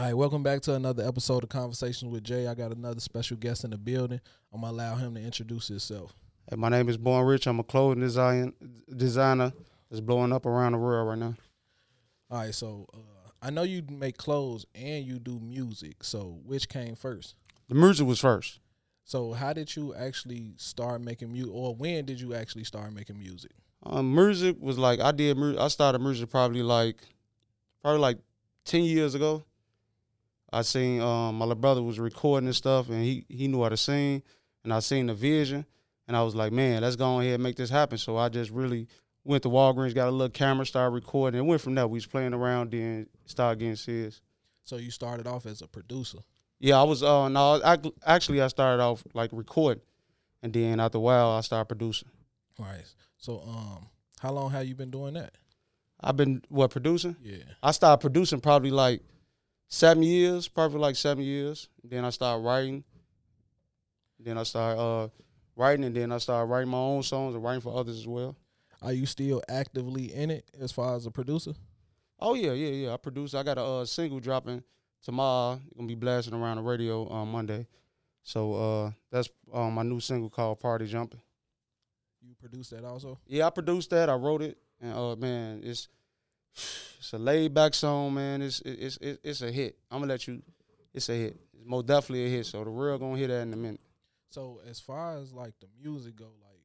All right, welcome back to another episode of Conversations with Jay. I got another special guest in the building. I'm gonna allow him to introduce himself. Hey, my name is Born Rich. I'm a clothing design designer that's blowing up around the world right now. All right, so uh, I know you make clothes and you do music. So which came first? The music was first. So how did you actually start making music, or when did you actually start making music? Um, music was like I did. I started music probably like, probably like ten years ago. I seen um my little brother was recording and stuff, and he he knew how to sing, and I seen the vision, and I was like, man, let's go ahead and make this happen. So I just really went to Walgreens, got a little camera, started recording, and went from there. We was playing around, then started getting serious. So you started off as a producer. Yeah, I was. Uh, no, I, actually I started off like recording, and then after a while I started producing. All right. So um, how long have you been doing that? I've been what producing. Yeah. I started producing probably like seven years, probably like seven years. Then I started writing. Then I started uh, writing, and then I started writing my own songs and writing for others as well. Are you still actively in it as far as a producer? Oh yeah, yeah, yeah. I produce. I got a uh, single dropping tomorrow. Gonna be blasting around the radio on Monday. So uh, that's um, my new single called "Party Jumping." You produced that also? Yeah, I produced that. I wrote it, and uh, man, it's it's a laid back song, man. It's it's it's it's a hit. I'm gonna let you. It's a hit. It's most definitely a hit. So the real gonna hear that in a minute. So as far as like the music go, like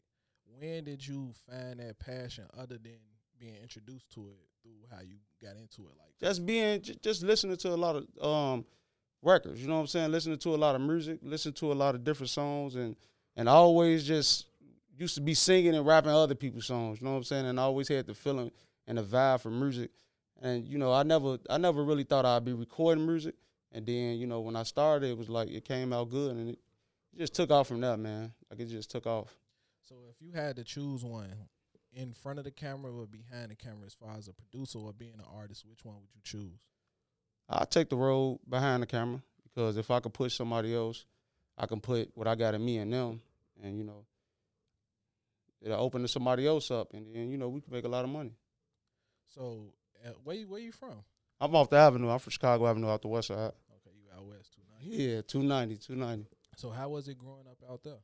when did you find that passion other than being introduced to it through how you got into it? Like Just being, j- just listening to a lot of um records. You know what I'm saying? Listening to a lot of music, listening to a lot of different songs, and and I always just used to be singing and rapping other people's songs. You know what I'm saying? And I always had the feeling and a vibe for music. And you know, I never, I never really thought I'd be recording music. And then, you know, when I started, it was like it came out good, and it, just took off from that, man. Like it just took off. so if you had to choose one in front of the camera or behind the camera as far as a producer or being an artist, which one would you choose? I take the road behind the camera because if I could push somebody else, I can put what I got in me and them, and you know, it'll open to somebody else up, and then you know we can make a lot of money. So uh, where you, where you from? I'm off the avenue. I'm from Chicago Avenue, out the west side. Okay, you out west too. Now. Yeah, 290, 290. So how was it growing up out there?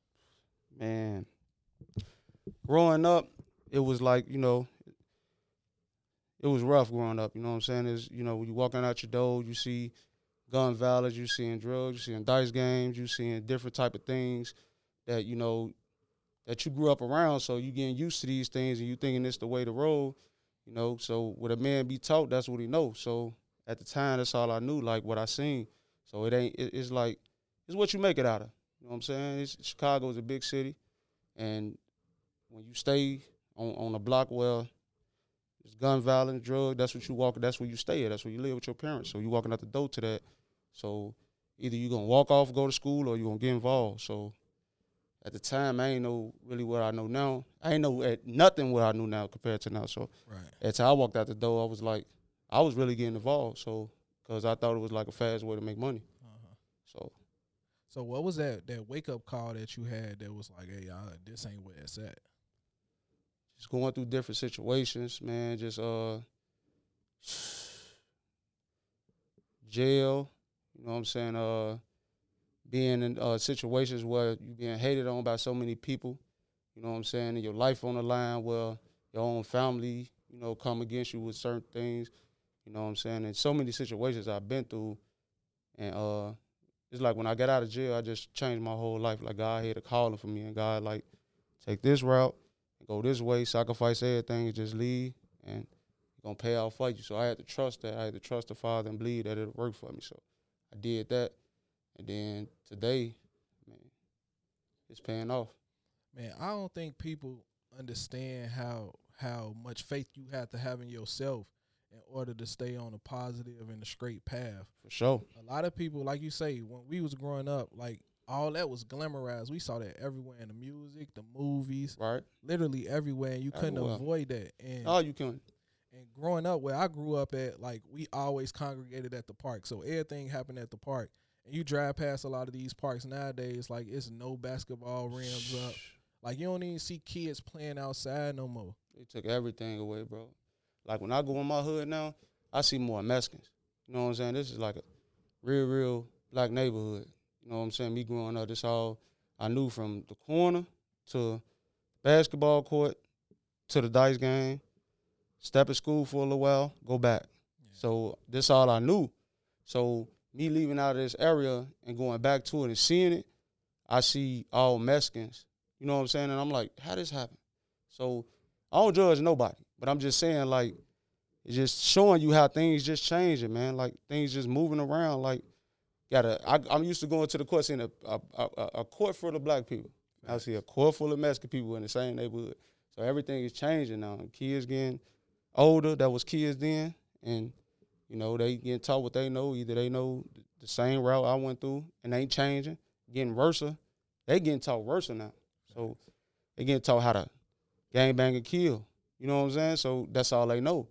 Man, growing up, it was like you know, it was rough growing up. You know what I'm saying? Is you know when you walking out your door, you see gun violence, you seeing drugs, you seeing dice games, you seeing different type of things that you know that you grew up around. So you getting used to these things, and you thinking it's the way to roll. You know, so what a man be taught, that's what he knows. So at the time, that's all I knew, like what I seen. So it ain't. It, it's like it's what you make it out of. You know what I'm saying? It's, Chicago is a big city, and when you stay on on a block where it's gun violence, drug, that's what you walk. That's where you stay at. That's where you live with your parents. So you walking out the door to that. So either you gonna walk off, go to school, or you gonna get involved. So at the time, I ain't know really what I know now. I ain't know at nothing what I knew now compared to now. So Right. at time I walked out the door, I was like, I was really getting involved. So because I thought it was like a fast way to make money. Uh-huh. So So what was that that wake up call that you had that was like, hey, uh, this ain't where it's at? just going through different situations, man. Just uh, jail. You know what I'm saying? Uh, being in uh, situations where you're being hated on by so many people. You know what I'm saying? And your life on the line, where your own family, you know, come against you with certain things. You know what I'm saying? And so many situations I've been through, and uh, it's like when I got out of jail, I just changed my whole life. Like God had a calling for me, and God like take this route go this way, sacrifice everything, and just leave, and gonna pay off for you. So I had to trust that. I had to trust the Father and believe that it'll work for me. So I did that, and then today, man, it's paying off. Man, I don't think people understand how how much faith you have to have in yourself in order to stay on a positive and a straight path. For sure. A lot of people, like you say, when we was growing up, like all that was glamorized. We saw that everywhere in the music, the movies, Right? literally everywhere, and you couldn't avoid that. And Oh, you can. and growing up where I grew up at, like we always congregated at the park. So everything happened at the park. And you drive past a lot of these parks nowadays, like it's no basketball rims up. Like you don't even see kids playing outside no more. They took everything away, bro. Like when I go in my hood now, I see more Mexicans. You know what I'm saying? This is like a real, real black neighborhood. You know what I'm saying? Me growing up, this all I knew from the corner to basketball court to the dice game, step at school for a little while, go back. Yeah. So this all I knew. So me leaving out of this area and going back to it and seeing it, I see all Mexicans. You know what I'm saying? And I'm like, how this happen? So I don't judge nobody, but I'm just saying like it's just showing you how things just changing, man. Like things just moving around. Like got I, I'm used to going to the court seeing a, a, a, a court full of black people. I see a court full of Mexican people in the same neighborhood. So everything is changing now. Kids getting older. That was kids then, and you know they getting taught what they know. Either they know the same route I went through and ain't changing, getting worse. They getting taught worse now. So they getting taught how to gang bang and kill. You know what I'm saying? So that's all they know.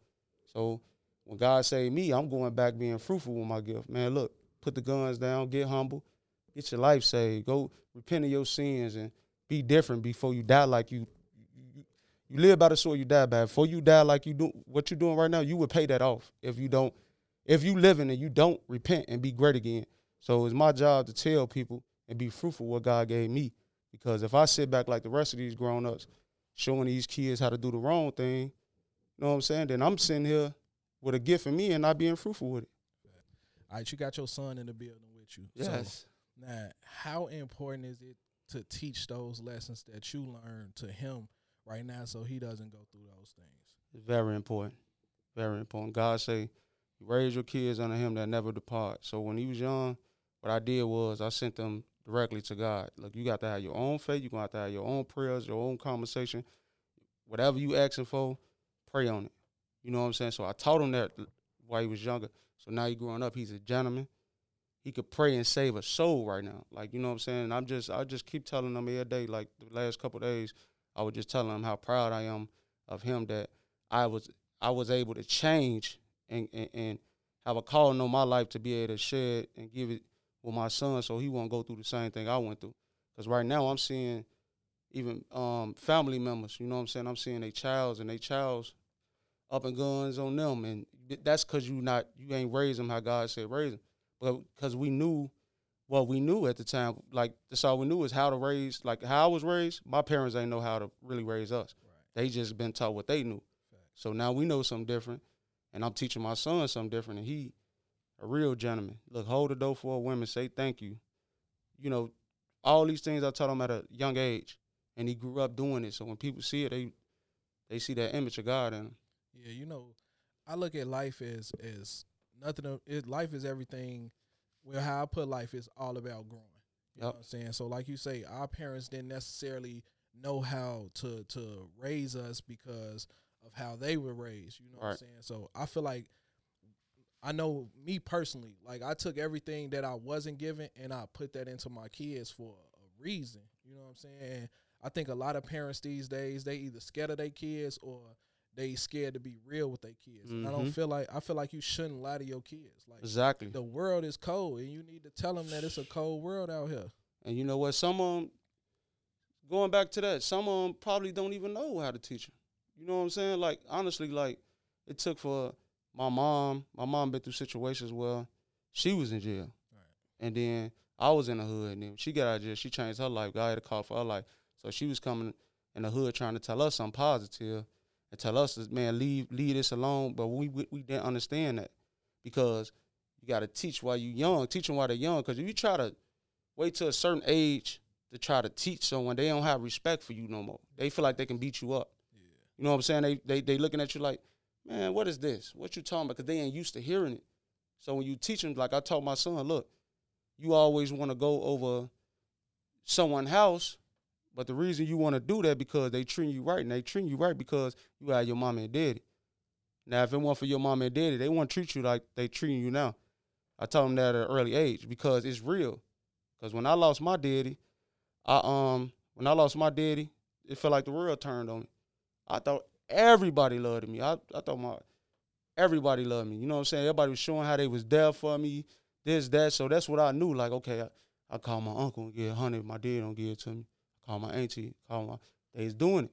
So when God saved me, I'm going back being fruitful with my gift. Man, look, put the guns down, get humble, get your life saved, go repent of your sins and be different before you die like you you, you live by the sword, you die by. Before you die like you do what you're doing right now, you would pay that off if you don't if you living and you don't repent and be great again. So it's my job to tell people and be fruitful what God gave me. Because if I sit back like the rest of these grown ups, showing these kids how to do the wrong thing, you know what I'm saying? Then I'm sitting here with a gift for me and not being fruitful with it. All right, you got your son in the building with you. Yes. So, now, how important is it to teach those lessons that you learned to him right now so he doesn't go through those things? It's very important. Very important. God say, raise your kids under him that never depart. So when he was young, what I did was I sent them directly to God. Look, you got to have your own faith. You're going to have to have your own prayers, your own conversation. Whatever you asking for, pray on it. You know what I'm saying? So I taught him that while he was younger. So now he growing up, he's a gentleman. He could pray and save a soul right now. Like, you know what I'm saying? I'm just I just keep telling him every day, like the last couple days, I was just telling him how proud I am of him that I was I was able to change and, and, and have a calling on my life to be able to share it and give it with my son so he won't go through the same thing I went through. Because right now I'm seeing even um, family members, you know what I'm saying? I'm seeing their childs and their childs up and guns on them. And that's because you not you ain't raised them how God said raise them. But because we knew what we knew at the time, like that's all we knew is how to raise, like how I was raised. My parents ain't know how to really raise us. Right. They just been taught what they knew. So now we know something different, and I'm teaching my son something different, and he a real gentleman. Look, hold the door for a woman, say thank you. You know, all these things I taught him at a young age, and he grew up doing it. So when people see it, they they see that image of God in him. Yeah, you know, I look at life as as nothing. Of, it, life is everything. Well, how I put life is all about growing. You yep. know what I'm saying? So, like you say, our parents didn't necessarily know how to to raise us because of how they were raised. You know right. what I'm saying? So, I feel like I know me personally, like I took everything that I wasn't given and I put that into my kids for a reason. You know what I'm saying? And I think a lot of parents these days they either scared of their kids or they scared to be real with their kids. Mm-hmm. I don't mm-hmm. feel like I feel like you shouldn't lie to your kids. Like exactly, the world is cold, and you need to tell them that it's a cold world out here. And you know what? Some of them, going back to that, some of them probably don't even know how to teach them. You know what I'm saying? Like honestly, like it took for my mom. My mom been through situations where she was in jail, right. and then I was in the hood, and then she got out of jail. She changed her life. God had a call for her life, so she was coming in the hood trying to tell us something positive and tell us, man, leave leave this alone. But we we, we didn't understand that because you got to teach while you young, teach them while they're young. Because if you try to wait till a certain age to try to teach someone, they don't have respect for you no more. They feel like they can beat you up. You know what I'm saying? They they they looking at you like, man, what is this? What you talking about? Because they ain't used to hearing it. So when you teach them, like I told my son, look, you always want to go over someone's house but the reason you want to do that because they treat you right, and they treat you right because you had your mom and daddy. Now, if it weren't for your mom and daddy, they won't treat you like they treating you now. I told them that at an early age because it's real. Because when I lost my daddy, I um when I lost my daddy, it felt like the world turned on me. I thought everybody loved me. I, I thought my everybody loved me. You know what I'm saying? Everybody was showing how they was there for me, this, that. So that's what I knew. Like, okay, I, I call my uncle and get a hundred. My dad don't give it to me call my auntie, call my. They's doing it.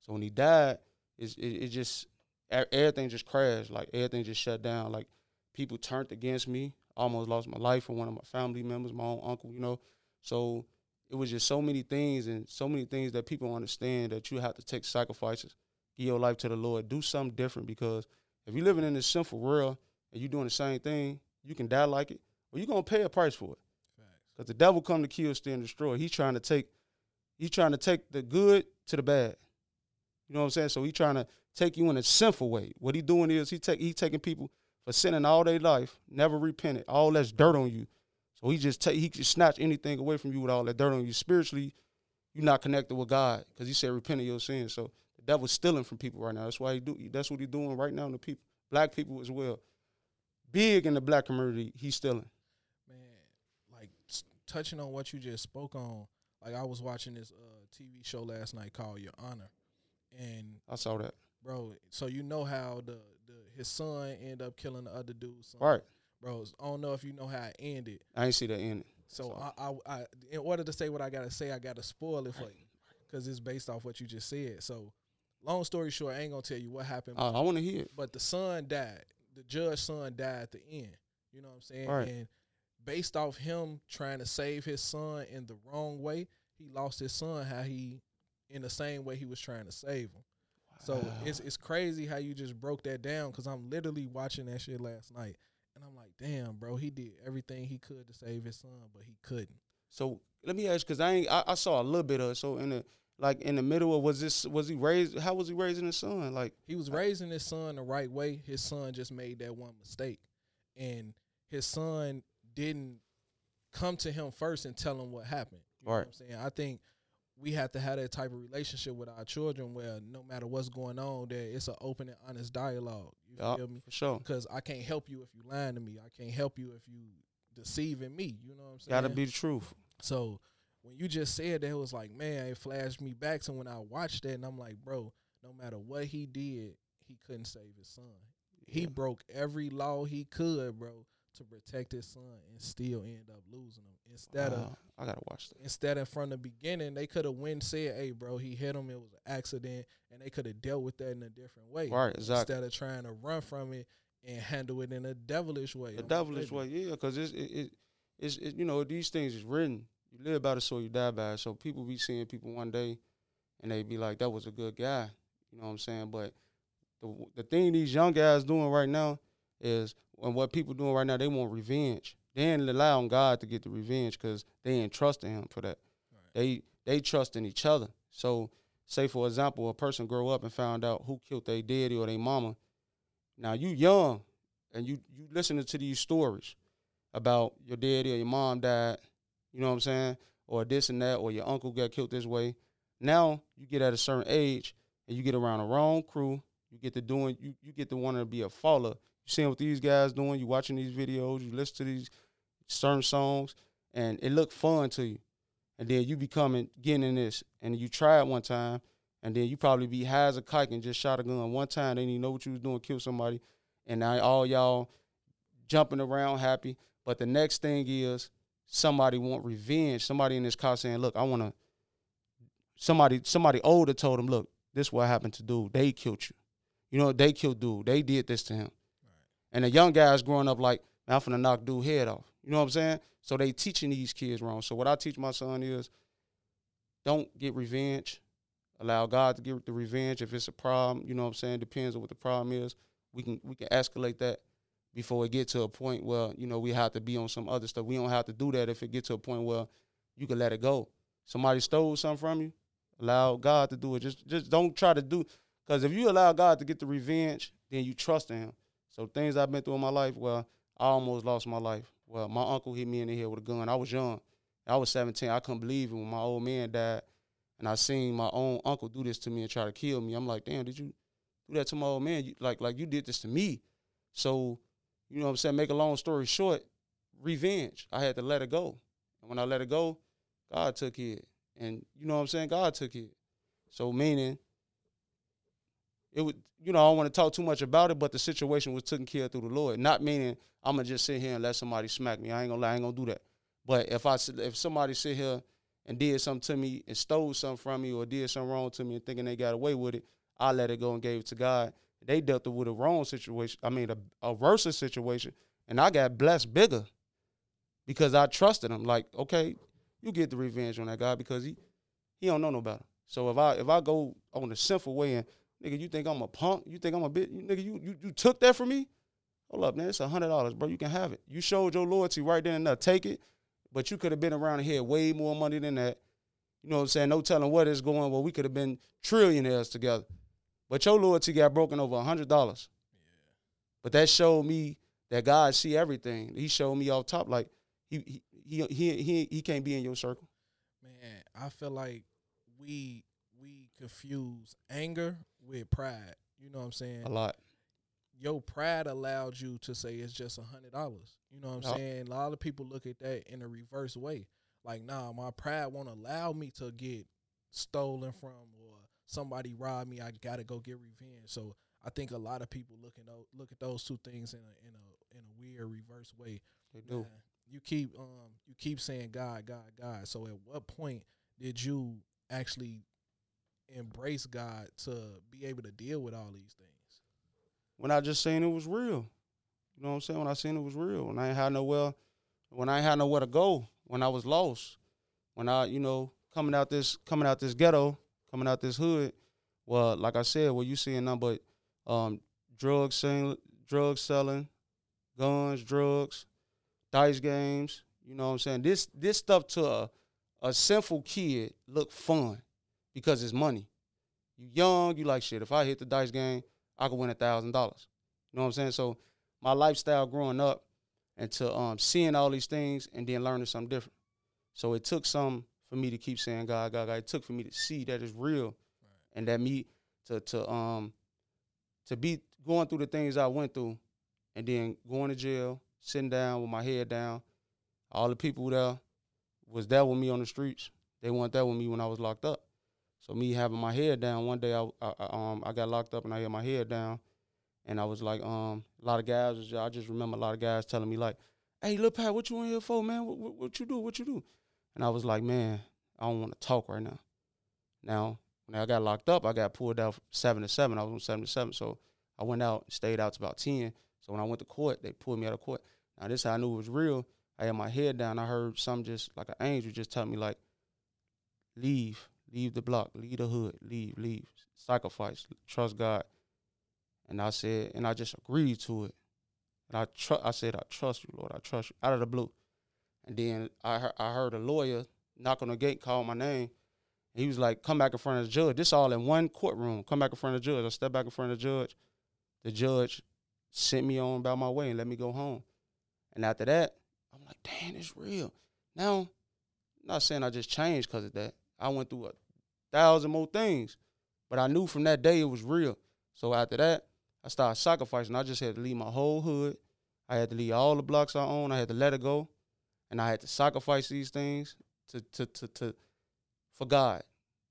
So when he died, it, it just everything just crashed. Like everything just shut down. Like people turned against me. almost lost my life for one of my family members, my own uncle, you know. So it was just so many things and so many things that people understand that you have to take sacrifices, give your life to the Lord, do something different because if you're living in this sinful world and you're doing the same thing, you can die like it, or you're gonna pay a price for it. Because the devil come to kill, steal, and destroy. He's trying to take, he's trying to take the good to the bad. You know what I'm saying? So he's trying to take you in a sinful way. What he doing is he take he taking people for sinning all their life, never repented, all that's dirt on you. So he just take he can snatch anything away from you with all that dirt on you. Spiritually, you're not connected with God because he said repent of your sins. So the devil's stealing from people right now. That's why he do. That's what he's doing right now to people, black people as well. Big in the black community, he's stealing. Man, like touching on what you just spoke on. Like I was watching this uh, TV show last night called Your Honor, and I saw that. bro, so you know how the, the his son ended up killing the other dude's son. Right. Bro. I don't know if you know how it ended. I ain't see that in it. So So- I, I, I, in order to say what I gotta say, I gotta spoil it for you because it's based off what you just said. So, long story short, I ain't gonna tell you what happened. Uh, I want to hear it. but the son died. The judge's son died at the end. You know what I'm saying? Right. And based off him trying to save his son in the wrong way, he lost his son how he in the same way he was trying to save him. So it's it's crazy how you just broke that down because I'm literally watching that shit last night. And I'm like, damn, bro, he did everything he could to save his son, but he couldn't. So let me ask, because I ain't, I, I saw a little bit of it. So in the like in the middle of was this was he raised? How was he raising his son? Like He was raising his son the right way. His son just made that one mistake. And his son didn't come to him first and tell him what happened. You know what Right. I'm saying? I think we have to have that type of relationship with our children where no matter what's going on, there it's an open and honest dialogue. You Yeah. feel me? for sure, Because I can't help you if you lying to me. I can't help you if you deceiving me. You know what I'm saying? gotta be the truth. So when you just said that, it was like, man, it flashed me back to when I watched that, and I'm like, bro, no matter what he did, he couldn't save his son. He broke every law he could, bro, to protect his son, and still end up losing him. Instead of I gotta watch that. instead of from the beginning, they could have went said, "Hey, bro, he hit him. It was an accident," and they could have dealt with that in a different way. Right, exactly. Instead of trying to run from it and handle it in a devilish way. The devilish way, yeah, because it's it, it it's it, you know these things is written. You live by the sword, you die by it. So people be seeing people one day, and they be like, "That was a good guy," you know what I'm saying? But the the thing these young guys doing right now is, and what people doing right now, they want revenge. They ain't rely on God to get the revenge because they ain't trusting Him for that. Right. They they trust in each other. So, say for example, a person grow up and found out who killed their daddy or their mama. Now you young, and you you listening to these stories about your daddy or your mom died, you know what I'm saying, or this and that, or your uncle got killed this way. Now you get at a certain age and you get around the wrong crew. You get to doing you you get to wanting to be a follower. You seeing what these guys doing. You watching these videos. You listen to these certain songs, and it look fun to you. And then you becoming getting in this, and you try it one time, and then you probably be high as a kite and just shot a gun one time. Didn't even know what you was doing, kill somebody, and now all y'all jumping around happy. But the next thing is somebody want revenge. Somebody in this car saying, "Look, I want to." Somebody, somebody older told him, "Look, this what happened to dude. They killed you. You know, they killed dude. They did this to him." And the young guys growing up like, "Man, I'm finna knock dude head off." You know what I'm saying? So they teaching these kids wrong. So what I teach my son is, don't get revenge. Allow God to get the revenge. If it's a problem, you know what I'm saying. Depends on what the problem is. We can we can escalate that before it get to a point where you know we have to be on some other stuff. We don't have to do that if it get to a point where you can let it go. Somebody stole something from you, allow God to do it. Just just don't try to do because if you allow God to get the revenge, then you trust in Him. So things I've been through in my life, well, I almost lost my life. Well, my uncle hit me in the head with a gun. I was young. I was 17. I couldn't believe it when my old man died, and I seen my own uncle do this to me and try to kill me. I'm like, damn, did you do that to my old man? You, like like you did this to me. So, you know what I'm saying? Make a long story short, revenge. I had to let it go. And when I let it go, God took it. And you know what I'm saying? God took it. So meaning it would you know, I don't want to talk too much about it, but the situation was taken care of through the Lord. Not meaning I'm gonna just sit here and let somebody smack me. I ain't gonna lie, I ain't gonna do that. But if I if somebody sit here and did something to me and stole something from me or did something wrong to me and thinking they got away with it, I let it go and gave it to God. They dealt with a wrong situation. I mean, a, a worse situation. And I got blessed bigger because I trusted him. Like, okay, you get the revenge on that guy because he he don't know no better. So if I if I go on the sinful way and nigga, you think I'm a punk? You think I'm a bit? Nigga, you you, you took that from me? Hold up, man. It's a hundred dollars, bro. You can have it. You showed your loyalty right then and there. Take it. But you could have been around here way more money than that. You know what I'm saying? No telling what is going. Well, we could have been trillionaires together. But your loyalty got broken over a hundred dollars. Yeah. But that showed me that God see everything. He showed me off top like he he he he he can't be in your circle. Man, I feel like we we confuse anger with pride. You know what I'm saying? A lot. Your pride allowed you to say it's just a hundred dollars. You know what I'm saying? A lot of people look at that in a reverse way. Like, nah, my pride won't allow me to get stolen from or somebody robbed me. I gotta go get revenge. So I think a lot of people look at those, look at those two things in a in a in a weird reverse way. They do. Man, you keep um you keep saying God, God, God. So at what point did you actually embrace God to be able to deal with all these things? When I just seen it was real. You know what I'm saying? When I seen it was real. When I ain't had nowhere when I ain't had nowhere to go, when I was lost. When I, you know, coming out this coming out this ghetto, coming out this hood, well, like I said, well you seeing nothing but um drug selling drug selling, guns, drugs, dice games. You know what I'm saying? This this stuff to a, a sinful kid look fun because it's money. You young, you like shit. If I hit the dice game, I could win a thousand dollars. You know what I'm saying? So my lifestyle growing up and to um seeing all these things and then learning something different. So it took some for me to keep saying God, God, God. It took for me to see that it's real and that me to to um to be going through the things I went through and then going to jail, sitting down with my head down. All the people there was there with me on the streets. They weren't there with me when I was locked up. So me having my head down, one day I, I, um I got locked up and I had my head down, and I was like um a lot of guys was I just remember a lot of guys telling me like, hey Lil Pat, what you in here for, man? What, what, what you do? What you do? And I was like, man, I don't want to talk right now. Now when I got locked up, I got pulled out seven to seven. I was on seven to seven, so I went out, stayed out to about ten. So when I went to court, they pulled me out of court. Now this how I knew it was real. I had my head down. I heard some just like an angel just tell me like, leave, leave the block, leave the hood, leave, leave, sacrifice, trust God. And I said, and I just agreed to it. And I tr- I said, I trust you, Lord. I trust you. Out of the blue. And then I heard, I heard a lawyer knock on the gate, call my name. He was like, come back in front of the judge. This all in one courtroom. Come back in front of the judge. I step back in front of the judge. The judge sent me on about my way and let me go home. And after that, I'm like, damn, it's real. Now, not saying I just changed because of that. I went through a thousand more things. But I knew from that day it was real. So after that, I started sacrificing. I just had to leave my whole hood. I had to leave all the blocks I own. I had to let it go. And I had to sacrifice these things to to to, to for God.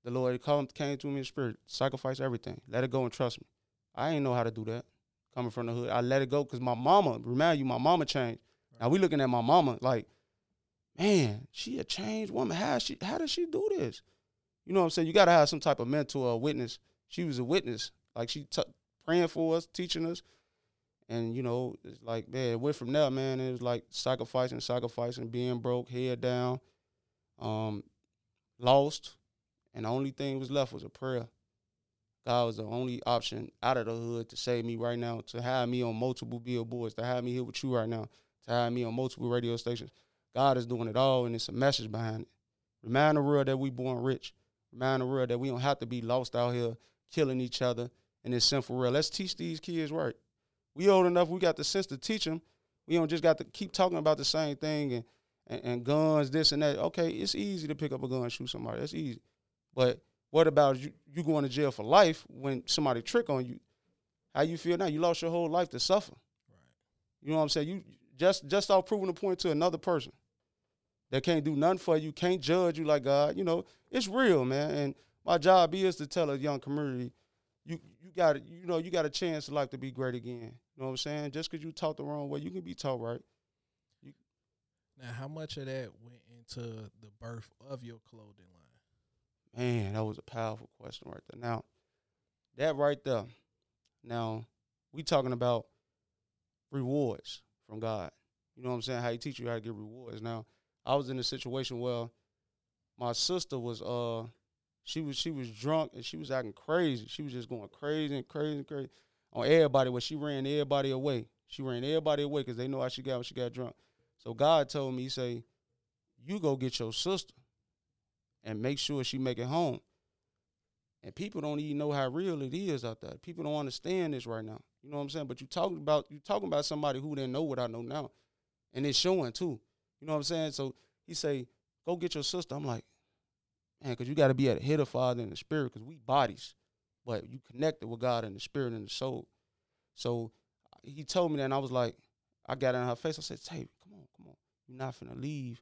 The Lord came, came to me in spirit. Sacrifice everything. Let it go and trust me. I ain't know how to do that. Coming from the hood. I let it go because my mama, remind you, my mama changed. Now we looking at my mama like, man, she a changed woman. How she how does she do this? You know what I'm saying? You gotta have some type of mentor or witness. She was a witness. Like she t- praying for us, teaching us. And you know, it's like, man, went from there, man. It was like sacrificing, sacrificing, being broke, head down, um, lost. And the only thing was left was a prayer. God was the only option out of the hood to save me right now, to have me on multiple billboards, to have me here with you right now, to have me on multiple radio stations. God is doing it all, and it's a message behind it. Remind the world that we born rich. Remind the world that we don't have to be lost out here killing each other in this sinful world. Let's teach these kids right. We old enough, we got the sense to teach them. We don't just got to keep talking about the same thing and, and, and guns, this and that. Okay, it's easy to pick up a gun and shoot somebody. That's easy. But what about you, you going to jail for life when somebody trick on you? How you feel now? You lost your whole life to suffer. Right. You know what I'm saying? You just just off proving a point to another person that can't do nothing for you, can't judge you like God. You know, it's real, man. And my job is to tell a young community, you you got you know you got a chance in life to be great again. You know what I'm saying? Just because you taught the wrong way, you can be taught right. Now, how much of that went into the birth of your clothing line? Man, that was a powerful question right there. Now, that right there. Now, we talking about rewards from God. You know what I'm saying? How he teach you how to get rewards. Now, I was in a situation where my sister was uh she was she was drunk and she was acting crazy. She was just going crazy and crazy and crazy on everybody. Where she ran everybody away. She ran everybody away because they know how she got when she got drunk. So God told me, he say, you go get your sister and make sure she make it home. And people don't even know how real it is out there. People don't understand this right now. You know what I'm saying? But you talking about you talking about somebody who didn't know what I know now, and it's showing too. You know what I'm saying? So he say, "Go get your sister." I'm like, man, because you got to be at a hit of Father in the spirit, because we bodies, but you connected with God in the spirit and the soul. So he told me that, and I was like, I got in her face. I said, "Hey, come on, come on, you're not finna leave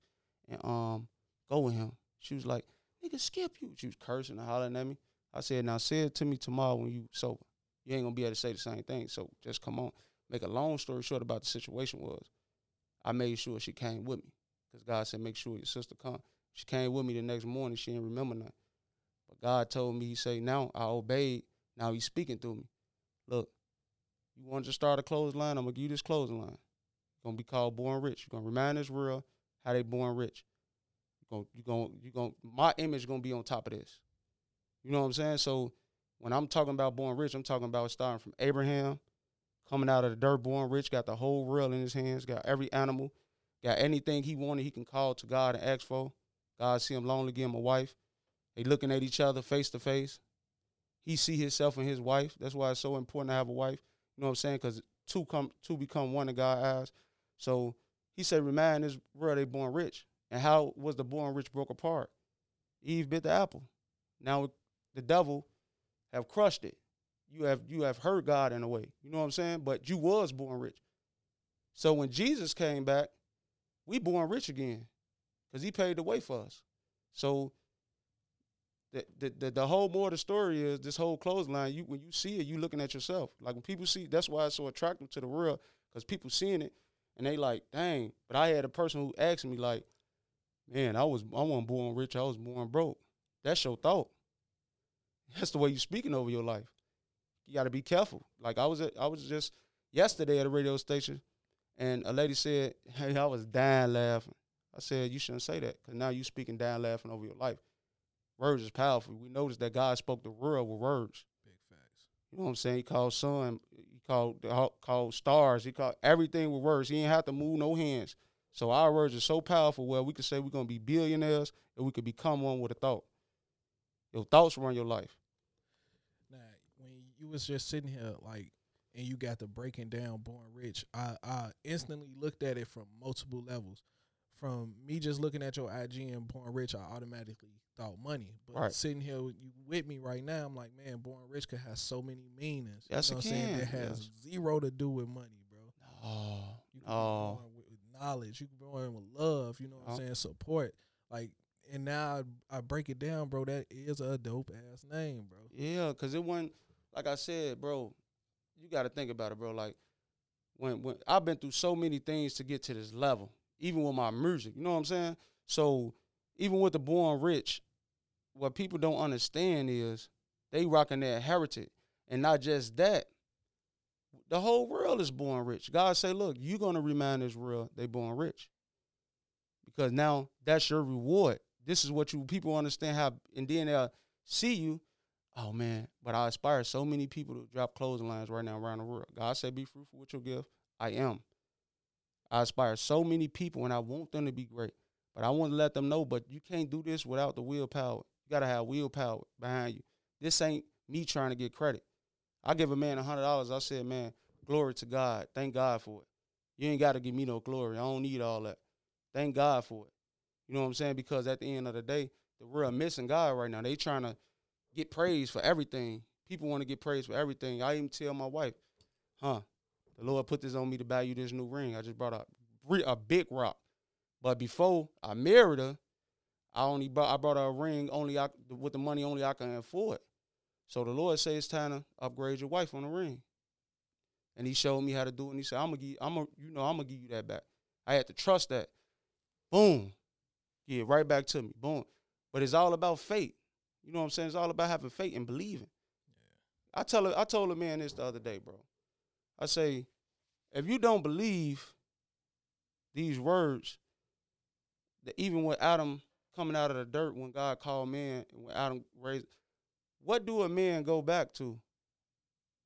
and um go with him." She was like, "Nigga, skip you." She was cursing and hollering at me. I said, "Now say it to me tomorrow when you sober. You ain't gonna be able to say the same thing. So just come on." Make a long story short about the situation was, I made sure she came with me, cause God said, "Make sure your sister come." She came with me the next morning. She didn't remember nothing. But God told me, He said, now I obeyed. Now He's speaking through me. Look, you want to start a clothesline? I'm to give you this clothesline. You're to be called Born Rich. You're to remind Israel how they born rich. You're going, you're going, you're going, my image to be on top of this. You know what I'm saying? So when I'm talking about born rich, I'm talking about starting from Abraham, coming out of the dirt, born rich, got the whole world in his hands, got every animal, got anything he wanted, he can call to God and ask for. God see him lonely, give him a wife. They looking at each other face to face. He see himself and his wife. That's why it's so important to have a wife. You know what I'm saying? Because two come two become one in God's eyes. So he said, remind this world they born rich. And how was the born rich broke apart? Eve bit the apple. Now the devil have crushed it. You have you have hurt God in a way. You know what I'm saying? But you was born rich. So when Jesus came back, we born rich again because he paid the way for us. So the, the, the the whole more the story is this whole clothesline. You when you see it, you looking at yourself. Like when people see, that's why it's so attractive to the world because people seeing it and they like, dang. But I had a person who asked me like, man, I was I wasn't born rich. I was born broke. That's your thought. That's the way you're speaking over your life. You got to be careful. Like I was at, I was just yesterday at a radio station, and a lady said, "Hey, I was dying laughing." I said, you shouldn't say that because now you're speaking dying laughing over your life. Words is powerful. We noticed that God spoke the world with words. Big facts. You know what I'm saying? He called sun. He called uh, called stars. He called everything with words. He didn't have to move no hands. So our words are so powerful. Well, we could say we're gonna be billionaires, and we could become one with a thought. Your thoughts run your life. Now, when you was just sitting here, like, and you got the breaking down born rich, I I instantly looked at it from multiple levels from me just looking at your IG and Born Rich, I automatically thought money. But right. sitting here with you with me right now, I'm like, man, Born Rich could have so many meanings. Yes, you know it what I'm saying? can. That has Yes. zero to do with money, bro. Oh, You can Oh. be born with, with knowledge. You can be born with love. You know what I'm Oh. saying? Support. Like, and now I, I break it down, bro. That is a dope ass name, bro. Yeah, cause it wasn't like I said, bro. You got to think about it, bro. Like when when I've been through so many things to get to this level, even with my music. You know what I'm saying? So even with the born rich, what people don't understand is they rocking their heritage, and not just that. The whole world is born rich. God say, look, you're gonna remind this world they born rich. Because now that's your reward. This is what you people understand how, and then they'll see you oh man, but I aspire so many people to drop clothing lines right now around the world. God said, be fruitful with your gift. I am. I aspire so many people and I want them to be great. But I want to let them know, but you can't do this without the willpower. You gotta have willpower behind you. This ain't me trying to get credit. I give a man a hundred dollars. I said, man, glory to God. Thank God for it. You ain't gotta give me no glory. I don't need all that. Thank God for it. You know what I'm saying? Because at the end of the day, the world missing God right now. They trying to get praise for everything. People want to get praise for everything. I even tell my wife, huh, the Lord put this on me to buy you this new ring. I just brought a, a big rock. But before I married her, I only brought, I brought her a ring only I, with the money only I can afford. So the Lord says it's time to upgrade your wife on the ring. And he showed me how to do it. And he said, I'm gonna give I'm gonna, you know, I'm gonna give you that back. I had to trust that. Boom. Yeah, right back to me. Boom. But it's all about faith. You know what I'm saying? It's all about having faith and believing. I tell her, I told a man this the other day, bro. I say, if you don't believe these words that even with Adam coming out of the dirt when God called man, when Adam raised, what do a man go back to?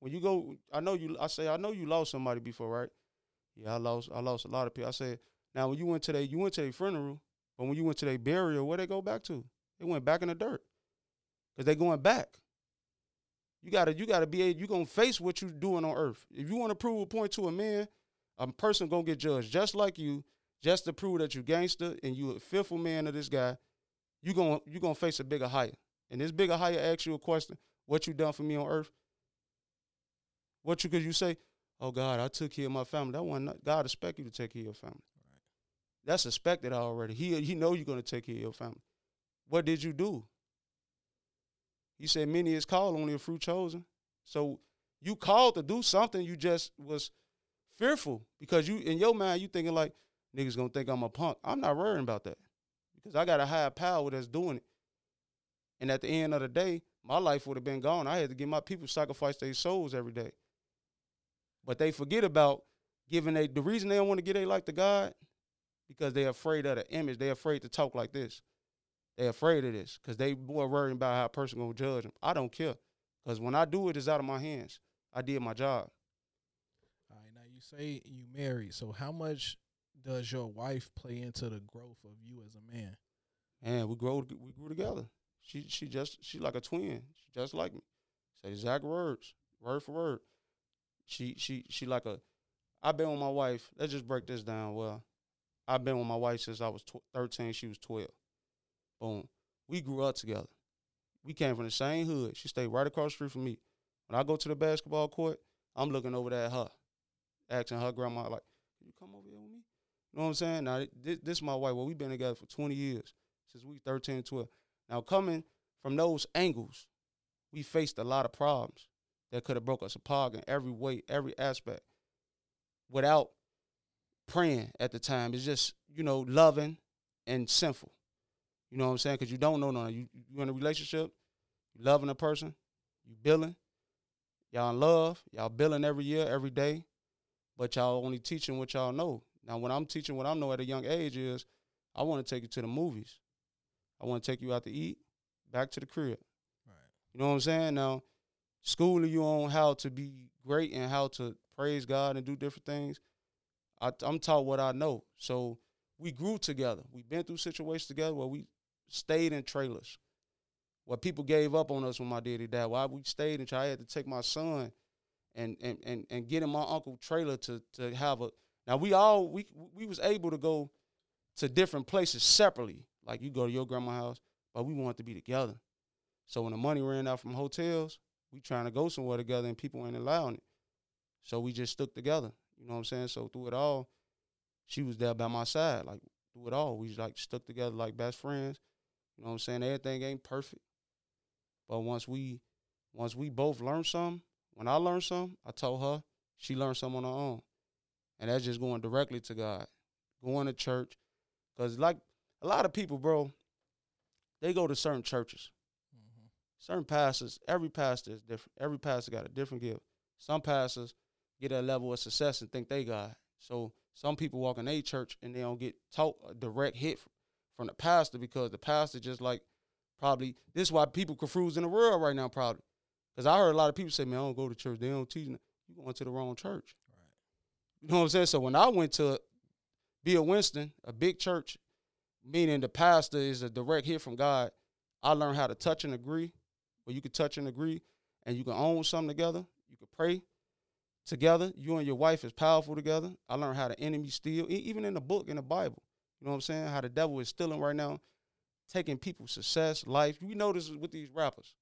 When you go, I know you. I say, I know you lost somebody before, right? Yeah, I lost. I lost a lot of people. I said, now when you went to their, you went to their funeral, but when you went to their burial, where they go back to? They went back in the dirt, cause they going back. You gotta, you gotta be. You gonna face what you doing on earth. If you want to prove a point to a man, a person gonna get judged just like you, just to prove that you gangster and you a fearful man of this guy. You gonna, you gonna face a bigger higher. And this bigger higher asks you a question: What you done for me on earth? What you could you say? Oh God, I took care of my family. That one, God expect you to take care of your family. That's expected already. He he know you're gonna take care of your family. What did you do? He said, "Many is called, only a few chosen." So you called to do something. You just was fearful because you in your mind you thinking like niggas gonna think I'm a punk. I'm not worrying about that because I got a higher power that's doing it. And at the end of the day, my life would have been gone. I had to get my people sacrifice their souls every day. But they forget about giving a the reason they don't want to get a like to God because they're afraid of the image. They're afraid to talk like this. They're afraid of this because they more worried about how a person gonna judge them. I don't care because when I do it, it's out of my hands. I did my job. All right, now you say you married. So how much does your wife play into the growth of you as a man? Man, we grow we grew together. She she just she like a twin. She just like me. Say exact words, word for word. She she she like a. I've been with my wife. Let's just break this down. Well, I've been with my wife since I was tw- thirteen. She was twelve. Boom. We grew up together. We came from the same hood. She stayed right across the street from me. When I go to the basketball court, I'm looking over there at her, asking her grandma like, "Can you come over here with me?" You know what I'm saying? Now this, this is my wife. Well, we've been together for 20 years since we 13, 12. Now coming from those angles, we faced a lot of problems that could have broke us apart in every way, every aspect, without praying at the time. It's just you know loving and sinful. You know what I'm saying? Because you don't know no. You you in a relationship, you loving a person, you billing, y'all in love, y'all billing every year, every day, but y'all only teaching what y'all know. Now, when I'm teaching what I know at a young age is, I want to take you to the movies. I want to take you out to eat, back to the crib. Right. You know what I'm saying? Now, schooling you on how to be great and how to praise God and do different things. I, am taught what I know. So we grew together. We've been through situations together where we stayed in trailers, where people gave up on us when my daddy died. Why we stayed in trailers. I had to take my son and and and and get in my uncle trailer to to have a. Now we all we we was able to go to different places separately. Like you go to your grandma's house, but we wanted to be together. So when the money ran out from hotels, we trying to go somewhere together and people ain't allowing it. So we just stuck together. You know what I'm saying? So through it all, she was there by my side. Like through it all, we like stuck together like best friends. You know what I'm saying? Everything ain't perfect. But once we once we both learned something, when I learned something, I told her, she learned something on her own. And that's just going directly to God. Going to church. Cause like a lot of people, bro, they go to certain churches mm-hmm. certain pastors, every pastor is different. Every pastor got a different gift. Some pastors get a level of success and think they got. So some people walk in a church and they don't get taught a direct hit from the pastor because the pastor just like probably this is why people confused in the world right now probably because I heard a lot of people say man I don't go to church they don't teach you going to the wrong church right. you know what I'm saying so when I went to Bill Winston a big church meaning the pastor is a direct hit from God I learned how to touch and agree where you can touch and agree and you can own something together. You can pray together. You and your wife is powerful together. I learned how the enemy steal, even in the book, in the Bible. You know what I'm saying? How the devil is stealing right now, taking people's success, life. We notice with these rappers.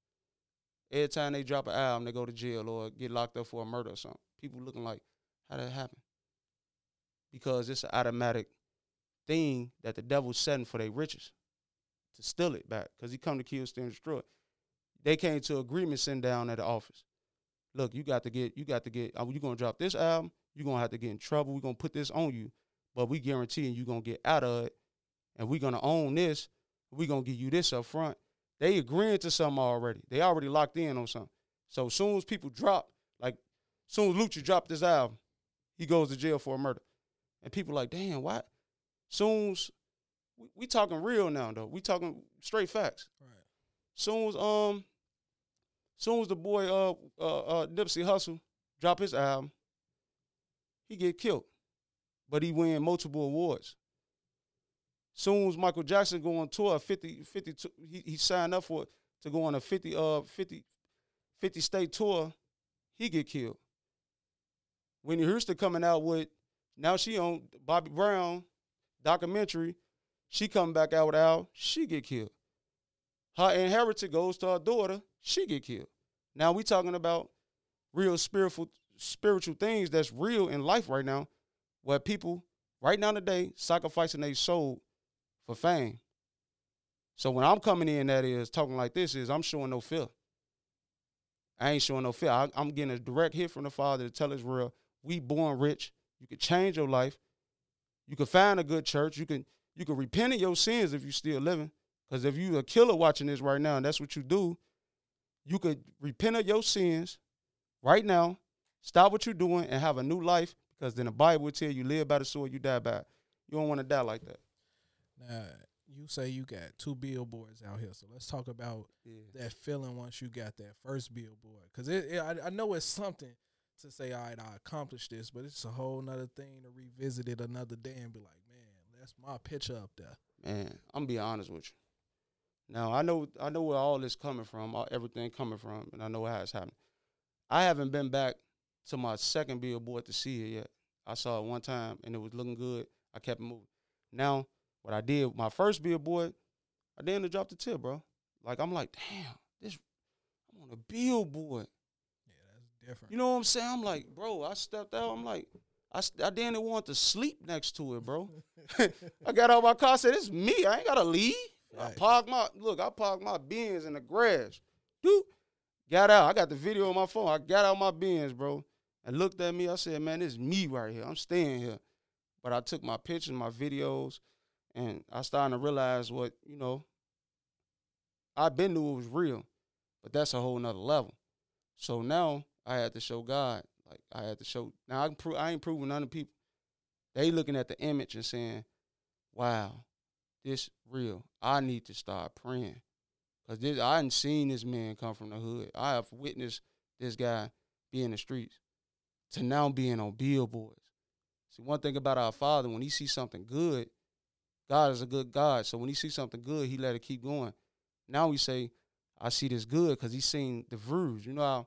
Every time they drop an album, they go to jail or get locked up for a murder or something. People looking like, how did it happen? Because it's an automatic thing that the devil's setting for their riches to steal it back. Because he come to kill, steal, and destroy they came to agreement sitting down at the office. Look, you got to get, you got to get, uh, you gonna drop this album, you're gonna have to get in trouble. We're gonna put this on you, but we guarantee you're gonna get out of it, and we're gonna own this. We're gonna give you this up front. They agreeing to something already. They already locked in on something. So as soon as people drop, like as soon as Lucci dropped this album, he goes to jail for a murder. And people like, damn, why Soon as we, we talking real now though. We talking straight facts. Right. Soon as um, soon as the boy uh uh, uh Nipsey drop his album, he get killed, but he win multiple awards. Soon as Michael Jackson go on tour, 50, 50 he, he signed up for to go on a 50 uh 50, 50 state tour, he get killed. Whitney Houston coming out with now she on Bobby Brown documentary, she coming back out with Al, she get killed. Her inheritance goes to her daughter, she get killed. Now we talking about real spiritual spiritual things that's real in life right now, where people right now today sacrificing their soul for fame. So when I'm coming in, that is talking like this is I'm showing no fear. I ain't showing no fear. I, am getting a direct hit from the Father to tell Israel, we born rich. You can change your life. You can find a good church. You can you can repent of your sins if you still living. Because if you a killer watching this right now, and that's what you do, you could repent of your sins right now, stop what you're doing, and have a new life. Because then the Bible will tell you, live by the sword, you die by it. You don't want to die like that. Now, you say you got two billboards out here, so let's talk about yeah. that feeling once you got that first billboard. Because it, it I, I, know it's something to say, all right, I accomplished this, but it's a whole nother thing to revisit it another day and be like, man, that's my picture up there. Man, I'm gonna be honest with you. Now I know I know where all this coming from, all, everything coming from, and I know how it's happening. I haven't been back to my second billboard to see it yet. I saw it one time and it was looking good. I kept moving. Now what I did, my first billboard, I didn't drop the tip, bro. Like I'm like, damn, this I'm on a billboard. Yeah, that's different. You know what I'm saying? I'm like, bro, I stepped out. I'm like, I, I didn't want to sleep next to it, bro. I got out my car, said, it's me. I ain't gotta leave. Right. I parked my look, I parked my Benz in the grass. Dude, got out. I got the video on my phone. I got out my Benz, bro, and looked at me. I said, man, this is me right here. I'm staying here. But I took my pictures, my videos, and I started to realize what, you know, I been knew it was real, but that's a whole nother level. So now I had to show God. Like I had to show. Now I, pro- I ain't proving none of people. They looking at the image and saying, "Wow, this real. I need to start praying." Cause this, I hadn't seen this man come from the hood. I have witnessed this guy be in the streets to now being on billboards. See, one thing about our Father, when He sees something good, God is a good God. So when He sees something good, He let it keep going. Now we say, I see this good because He's seen the views. You know how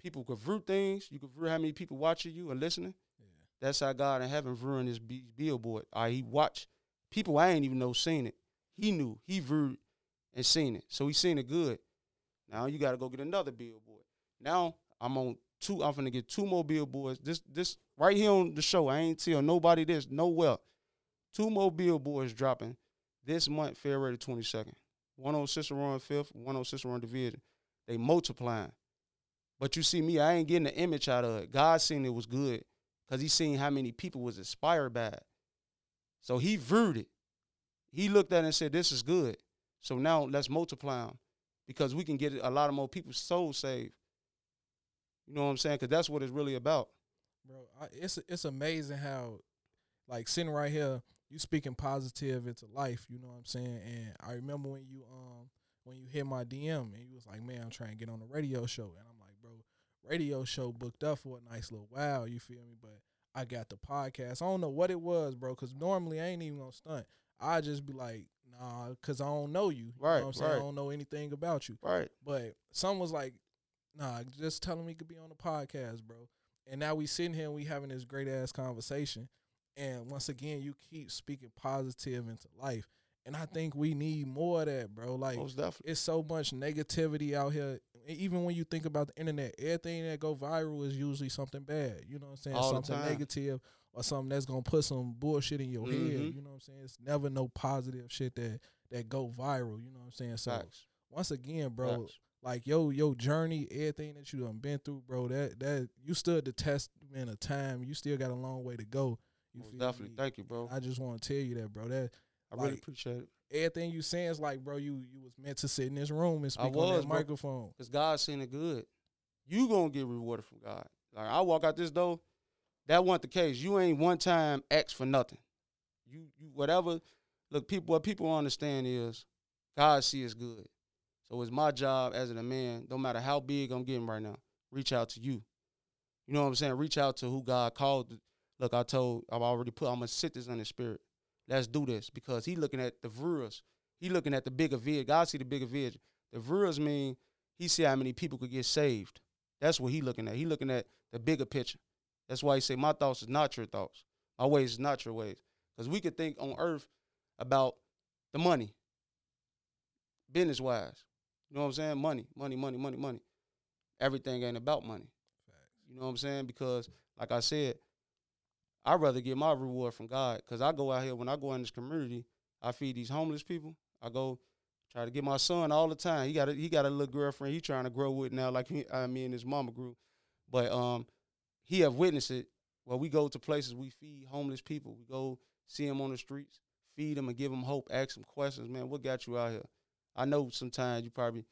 people could view things. You could view how many people watching you and listening. Yeah. That's how God in heaven viewing this billboard. Right, he watched people I ain't even know seen it. He knew. He viewed and seen it. So he seen it good. Now you got to go get another billboard. Now I'm on two. I'm gonna get two more billboards. This this right here on the show. I ain't tell nobody this nowhere. Two more billboards dropping this month, February the 22nd. One on Cicero and Fifth, one on Cicero and Division. They multiplying. But you see me, I ain't getting the image out of it. God seen it was good because he seen how many people was inspired by it. So he viewed it. He looked at it and said, this is good. So now let's multiply them because we can get a lot of more people's souls saved. You know what I'm saying? Because that's what it's really about. Bro, I, it's it's amazing how, like sitting right here, you speaking positive into life. You know what I'm saying? And I remember when you um when you hit my DM and you was like, "Man, I'm trying to get on a radio show," and I'm like, "Bro, radio show booked up for a nice little while. You feel me? But I got the podcast. I don't know what it was, bro. Because normally I ain't even gonna stunt. I just be like, nah, because I don't know you. Right. You know I'm saying? Right. I don't know anything about you. Right. But some was like, nah, just telling me could be on the podcast, bro. And now we sitting here and we having this great ass conversation. And once again, you keep speaking positive into life. And I think we need more of that, bro. Like it's so much negativity out here. Even when you think about the internet, everything that go viral is usually something bad. You know what I'm saying? All something negative or something that's gonna put some bullshit in your mm-hmm. head. You know what I'm saying? It's never no positive shit that that go viral. You know what I'm saying? So Facts. once again, bro, Facts. like yo, your journey, everything that you done been through, bro, that that you stood the test in a time. You still got a long way to go. You Most definitely. Me? Thank you, bro. I just want to tell you that, bro. That I like, really appreciate it. Everything you saying is like, bro, you you was meant to sit in this room and speak was, on this bro, microphone. Cause God seen it good. You gonna get rewarded from God. Like I walk out this door, that wasn't the case. You ain't one time asked for nothing. You you whatever. Look, people. What people understand is God see is good. So it's my job as a man, no matter how big I'm getting right now, reach out to you. You know what I'm saying? Reach out to who God called. Look, I told, I've already put, I'm gonna sit this in the spirit. Let's do this because he looking at the viewers. He looking at the bigger vision. God see the bigger vision. The viewers mean he see how many people could get saved. That's what he looking at. He looking at the bigger picture. That's why he say my thoughts is not your thoughts. My ways is not your ways. Because we could think on earth about the money, business wise. You know what I'm saying? Money, money, money, money, money. Everything ain't about money. You know what I'm saying? Because, like I said, I'd rather get my reward from God. Because I go out here, when I go in this community, I feed these homeless people. I go try to get my son all the time. He got a, he got a little girlfriend he trying to grow with now, like he, mean, his mama grew. But um, he have witnessed it. Well, we go to places, we feed homeless people. We go see them on the streets, feed them and give them hope, ask them questions. Man, what got you out here? I know sometimes you probably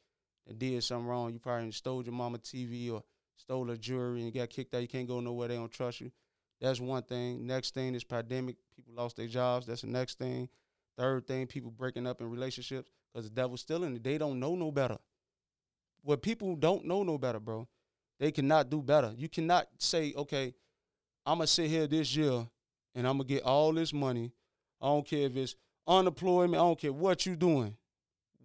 did something wrong. You probably stole your mama TV or stole her jewelry and got kicked out. You can't go nowhere. They don't trust you. That's one thing. Next thing is pandemic. People lost their jobs. That's the next thing. Third thing, people breaking up in relationships because the devil's still in it. They don't know no better. What people don't know no better, bro. They cannot do better. You cannot say, okay, I'm gonna sit here this year and I'm gonna get all this money. I don't care if it's unemployment. I don't care what you doing.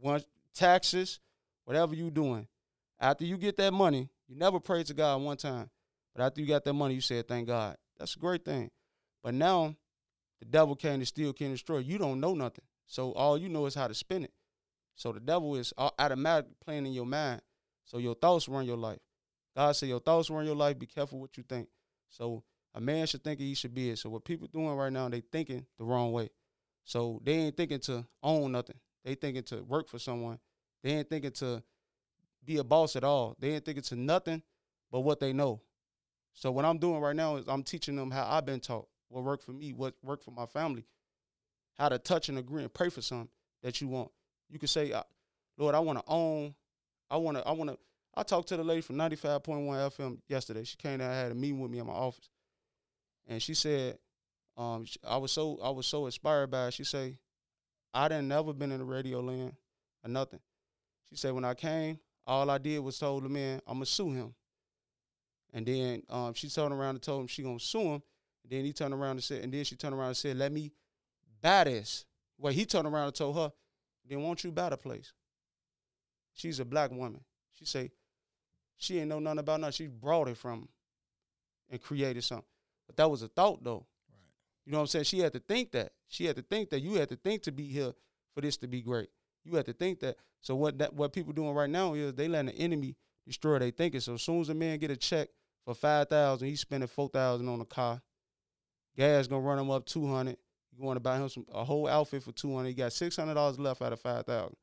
Once taxes, whatever you doing. After you get that money, you never pray to God one time. But after you got that money, you said, thank God. That's a great thing. But now the devil came to steal, can destroy. You don't know nothing. So all you know is how to spend it. So the devil is automatic playing in your mind. So your thoughts run your life. God said your thoughts run your life. Be careful what you think. So a man should think he should be it. So what people doing right now, they thinking the wrong way. So they ain't thinking to own nothing. They thinking to work for someone. They ain't thinking to be a boss at all. They ain't thinking to nothing but what they know. So what I'm doing right now is I'm teaching them how I've been taught, what worked for me, what worked for my family, how to touch and agree and pray for something that you want. You can say, Lord, I want to own. I want to. I want to. I talked to the lady from 95.1 FM yesterday. She came down, had a meeting with me in my office, and she said, um, I was so I was so inspired by it. She said, I didn't never been in the radio land or nothing. She said when I came, all I did was told the man I'm gonna sue him. And then um, she turned around and told him she gonna sue him. And then he turned around and said, and then she turned around and said, "Let me buy this." Well, he turned around and told her, "Then won't you buy the place?" She's a black woman. She say, she ain't know nothing about nothing. She brought it from him and created something. But that was a thought though. Right. You know what I'm saying? She had to think that. She had to think that you had to think to be here for this to be great. You had to think that. So what that what people doing right now is they letting the enemy destroy their thinking. So as soon as a man get a check for five thousand, he's spending four thousand on a car. Gas gonna run him up two hundred. You want to buy him some a whole outfit for two hundred. He got six hundred dollars left out of five thousand.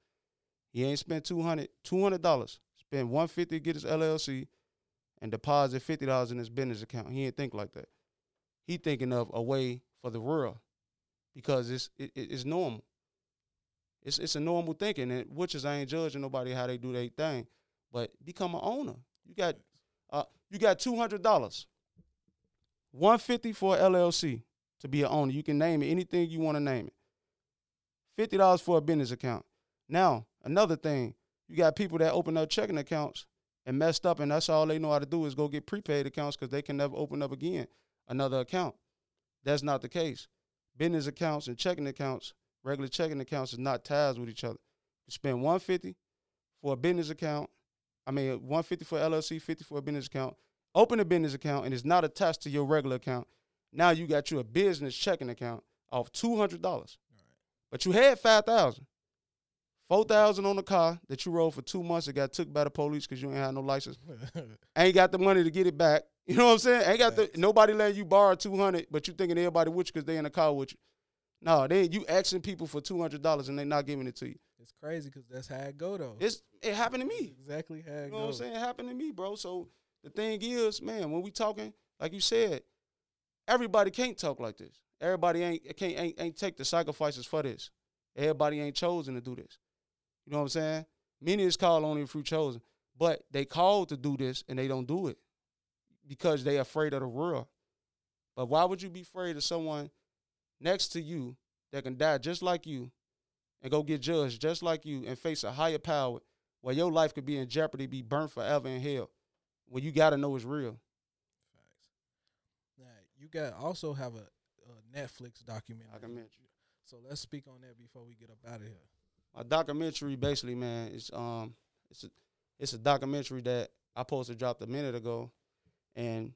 He ain't spent two hundred. Two hundred dollars. Spend one fifty to get his LLC, and deposit fifty dollars in his business account. He ain't think like that. He thinking of a way for the world because it's it, it's normal. It's it's a normal thinking, and which is I ain't judging nobody how they do their thing, but become an owner. You got uh you got two hundred dollars, one fifty for LLC to be an owner. You can name it anything you want to name it. Fifty dollars for a business account. Now another thing, you got people that open up checking accounts and messed up, and that's all they know how to do is go get prepaid accounts because they can never open up again another account. That's not the case. Business accounts and checking accounts regular checking accounts is not ties with each other. You spend 150 for a business account. I mean, 150 for LLC, 50 for a business account. Open a business account and it's not attached to your regular account. Now you got you a business checking account off $200. Right. But you had 5000 4000 on the car that you rode for two months. It got took by the police because you ain't had no license. ain't got the money to get it back. You know what I'm saying? Ain't got the nobody letting you borrow 200, but you thinking everybody with you because they in the car with you. No, they you asking people for two hundred dollars and they not giving it to you. It's crazy because that's how it go though. It's it happened to me. That's exactly how it you know what I'm saying? It happened to me, bro. So the thing is, man, when we talking, like you said, everybody can't talk like this. Everybody ain't can't ain't, ain't take the sacrifices for this. Everybody ain't chosen to do this. You know what I'm saying? Many is called only few chosen, but they called to do this and they don't do it because they afraid of the world. But why would you be afraid of someone next to you that can die just like you and go get judged just like you and face a higher power where your life could be in jeopardy, be burnt forever in hell. When you gotta know it's real. Facts. Now you got also have a, a Netflix documentary. Documentary. So let's speak on that before we get up out of here. My documentary basically, man, it's um it's a it's a documentary that I posted dropped a minute ago and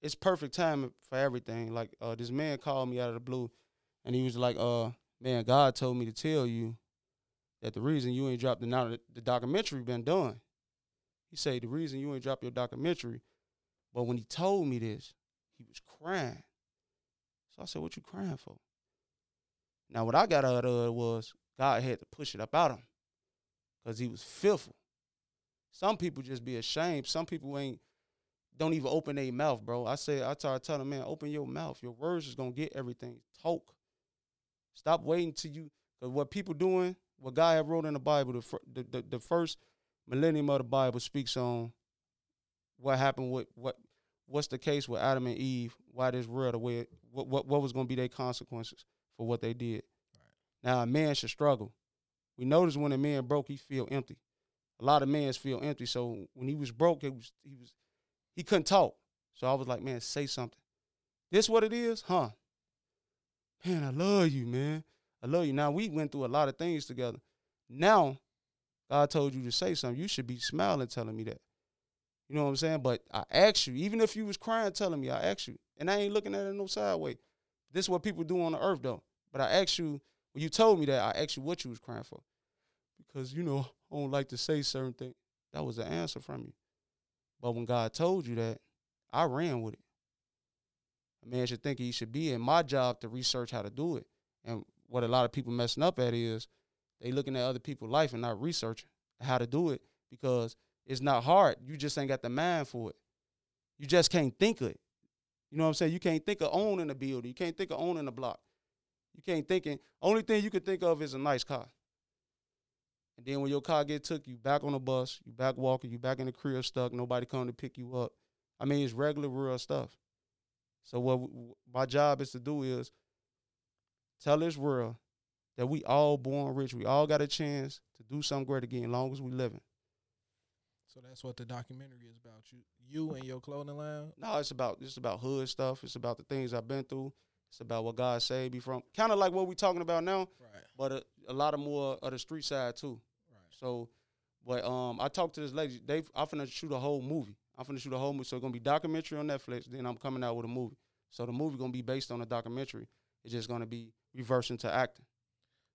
it's perfect timing for everything. Like uh this man called me out of the blue and he was like, uh, man, God told me to tell you that the reason you ain't dropped the the documentary been done. He said the reason you ain't dropped your documentary, but when he told me this, he was crying. So I said, What you crying for? Now what I got out of it was God had to push it up out of him. Cause he was fearful. Some people just be ashamed. Some people ain't don't even open their mouth, bro. I say I try to tell them, man, open your mouth. Your words is gonna get everything. Talk. Stop waiting till you. Cause what people doing, what God had wrote in the Bible, the, fir- the, the the first millennium of the Bible speaks on what happened with what what's the case with Adam and Eve, why this world the way what what what was gonna be their consequences for what they did. Now a man should struggle. We notice when a man broke, he feel empty. A lot of men feel empty. So when he was broke, it was he was he couldn't talk. So I was like, man, say something. This what it is, huh? Man, I love you, man. I love you. Now we went through a lot of things together. Now, God told you to say something. You should be smiling, telling me that. You know what I'm saying? But I asked you, even if you was crying, telling me, I asked you, and I ain't looking at it no sideways. This is what people do on the earth, though. But I asked you when you told me that. I asked you what you was crying for, because you know I don't like to say certain things. That was the answer from you. But when God told you that, I ran with it. A man should think he should be in my job to research how to do it. And what a lot of people messing up at is they looking at other people's life and not researching how to do it because it's not hard. You just ain't got the mind for it. You just can't think of it. You know what I'm saying? You can't think of owning a building. You can't think of owning a block. You can't think thinking. Only thing you can think of is a nice car. And then when your car get took, you back on the bus, you back walking, you back in the crib stuck. Nobody come to pick you up. I mean, it's regular real stuff. So what w- my job is to do is tell this world that we all born rich. We all got a chance to do something great again, long as we living. So that's what the documentary is about. You you and your clothing line. No, it's about it's about hood stuff. It's about the things I've been through. It's about what God saved me from. Kind of like what we're talking about now, Right. but a, a lot of more of the street side too. Right. So, but um, I talked to this lady. They, I'm finna shoot a whole movie. I'm finna shoot a whole movie. So it's gonna be documentary on Netflix. Then I'm coming out with a movie. So the movie gonna be based on a documentary. It's just gonna be reversed into acting.